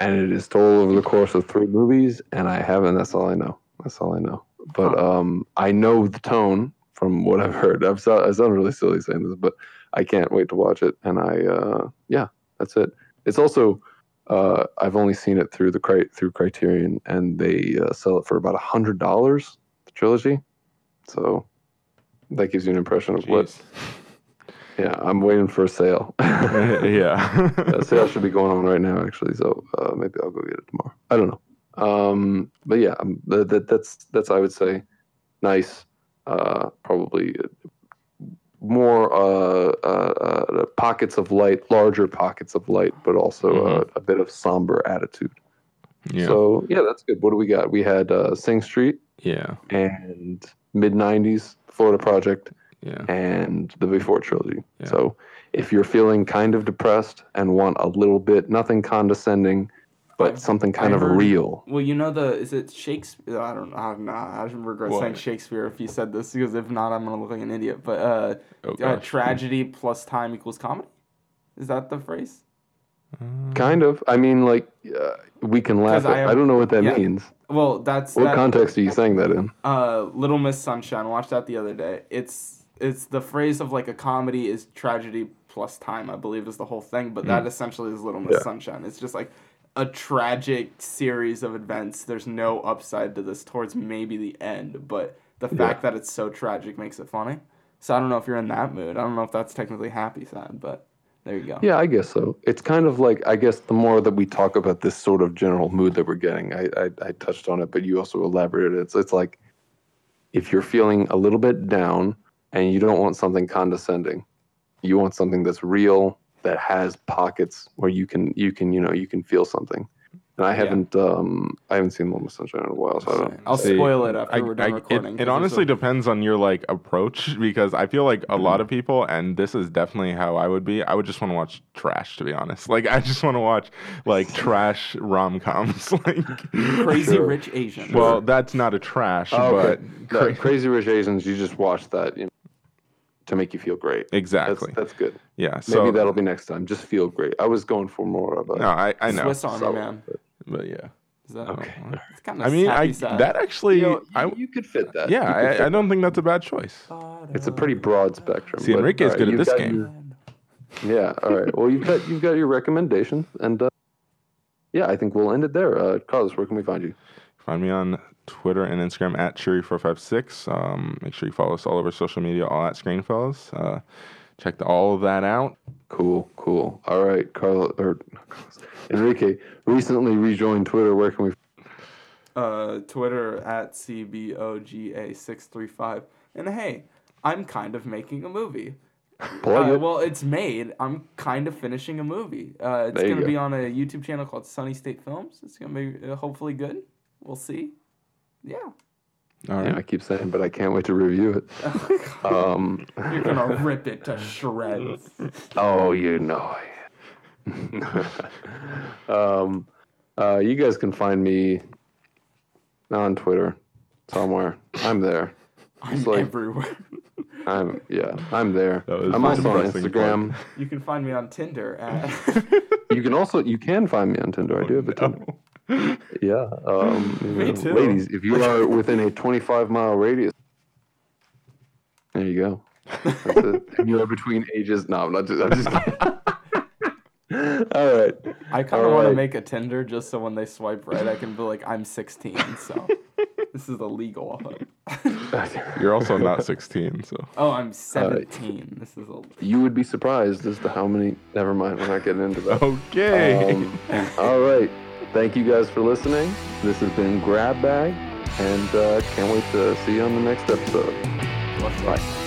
A: and it is told over the course of three movies and I haven't that's all I know. That's all I know. But um I know the tone from what I've heard. I've so, I sound really silly saying this, but I can't wait to watch it and I uh yeah, that's it. It's also uh, I've only seen it through the cri- through Criterion, and they uh, sell it for about a hundred dollars. The trilogy, so that gives you an impression of what. Yeah, I'm waiting for a sale. (laughs) (laughs)
F: yeah.
A: a sale should be going on right now, actually. So uh, maybe I'll go get it tomorrow. I don't know. Um, but yeah, um, that, that, that's that's I would say nice. Uh, probably more uh, uh, uh, pockets of light, larger pockets of light, but also uh, a bit of somber attitude.
F: yeah.
A: So yeah, that's good. What do we got? We had uh, Sing Street
F: yeah.
A: and mid '90s Florida Project
F: Yeah.
A: and the Before trilogy.
F: Yeah.
A: So if you're feeling kind of depressed and want a little bit, nothing condescending, but
G: I've-
A: something kind
G: I
A: of
G: heard-
A: real.
G: Well, you know the is it Shakespeare? I don't know. I don't know. I regret saying Shakespeare if you said this because if not, I'm gonna look like an idiot. But uh,
F: Oh,
G: uh tragedy plus time equals comedy. Is that the phrase?
A: Kind of. I mean, like uh, we can laugh.
G: I
A: At, I,
G: have-
A: don't know what that
G: yeah.
A: means.
G: Well, that's
A: What
G: that,
A: context are you saying that in?
G: uh Little Miss Sunshine. Watched that the other day. It's it's the phrase of like a comedy is tragedy plus time. I believe is the whole thing. But that mm. essentially is Little Miss
A: Yeah.
G: Sunshine. It's just like a tragic series of events. There's no upside to this towards maybe the end, but the fact that it's so tragic makes it funny. So I don't know if you're in that mood. I don't know if that's technically happy sad, but there you go.
A: Yeah, I guess so. It's kind of like I guess the more that we talk about this sort of general mood that we're getting, I I, I touched on it, but you also elaborated. It's it's like if you're feeling a little bit down and you don't want something condescending, you want something that's real that has pockets where you can you can you know you can feel something. And I haven't um I haven't seen Little Miss Sunshine in a while, so I don't.
G: I'll
F: See,
G: spoil it after
F: I-
G: we're done
F: I-
G: recording.
F: It,
G: 'cause
F: it honestly
G: a-
F: depends on your like approach because I feel like a lot of people, and this is definitely how I would be. I would just want to watch trash, to be honest. (laughs) Like I just want to watch like (laughs) trash rom coms. (laughs) like
G: Crazy
A: Sure.
G: Rich Asian.
F: Well, that's not a trash,
A: Oh,
F: but
A: No,
F: cra-
A: Crazy Rich Asians, you just watch that you know, to make you feel great.
F: Exactly.
A: that's good.
F: yeah.
A: Maybe
F: So
A: that'll be next time. Just feel great. I was going for more of a.
F: no, I I know,
G: Swiss Army
A: So-
G: Man.
F: but yeah.
G: Is that
A: Okay.
G: Kind of
F: I mean, I
G: happy
F: that actually,
A: You, know,
F: I
A: you, you could fit that.
F: yeah,
A: You fit
F: I, I don't think that's a bad choice.
A: It's a pretty broad spectrum.
F: See,
A: but,
F: Enrique's
A: all
F: good at this game.
A: your- yeah. All right. Well, you've got you've got your recommendations, and uh, yeah, I think we'll end it there. Uh, Carlos, where can we find you?
F: Find me on Twitter and Instagram at Cheery456. Um, make sure you follow us all over social media, all at Screenfellas. Uh, check the, all of that out.
A: Cool. Cool. All right, Carlos or (laughs) Enrique recently rejoined Twitter. Where can we?
G: uh, Twitter at CBOGA635. And hey, I'm kind of making a movie.
A: Plug
G: Uh,
A: it.
G: well, it's made. I'm kind of finishing a movie. Uh, it's going to
A: go.
G: be on a YouTube channel called Sunny State Films. It's going to be uh, hopefully good. We'll see. Yeah.
F: All
A: Yeah. I keep saying, but I can't wait to review it. (laughs) Um,
G: You're going to rip it to shreds. (laughs)
A: Oh, you know. (laughs) um, uh, you guys can find me on Twitter somewhere. I'm there.
G: I'm
A: like-
G: everywhere.
A: I'm yeah. I'm there. I'm
F: a
A: also on
F: depressing
A: Instagram.
G: You can find me on Tinder at.
A: You can also you can find me on Tinder. I do have a Tinder. (laughs) Yeah. Um, (laughs)
G: Me
A: know,
G: too.
A: Ladies, if you are within a 25 mile radius, there you go. That's it. And you are between ages. No, I'm not just. I'm just (laughs) All right.
G: I kind of want to make a Tinder just so when they swipe right, I can be like, I'm 16, so this is illegal.
F: You're also not 16, so.
G: oh, I'm 17. This is a.
A: You would be surprised as to how many. Never mind. We're not getting into that.
F: Okay.
A: Um, all right. Thank you guys for listening. This has been Grab Bag, and uh, can't wait to see you on the next episode. Bye.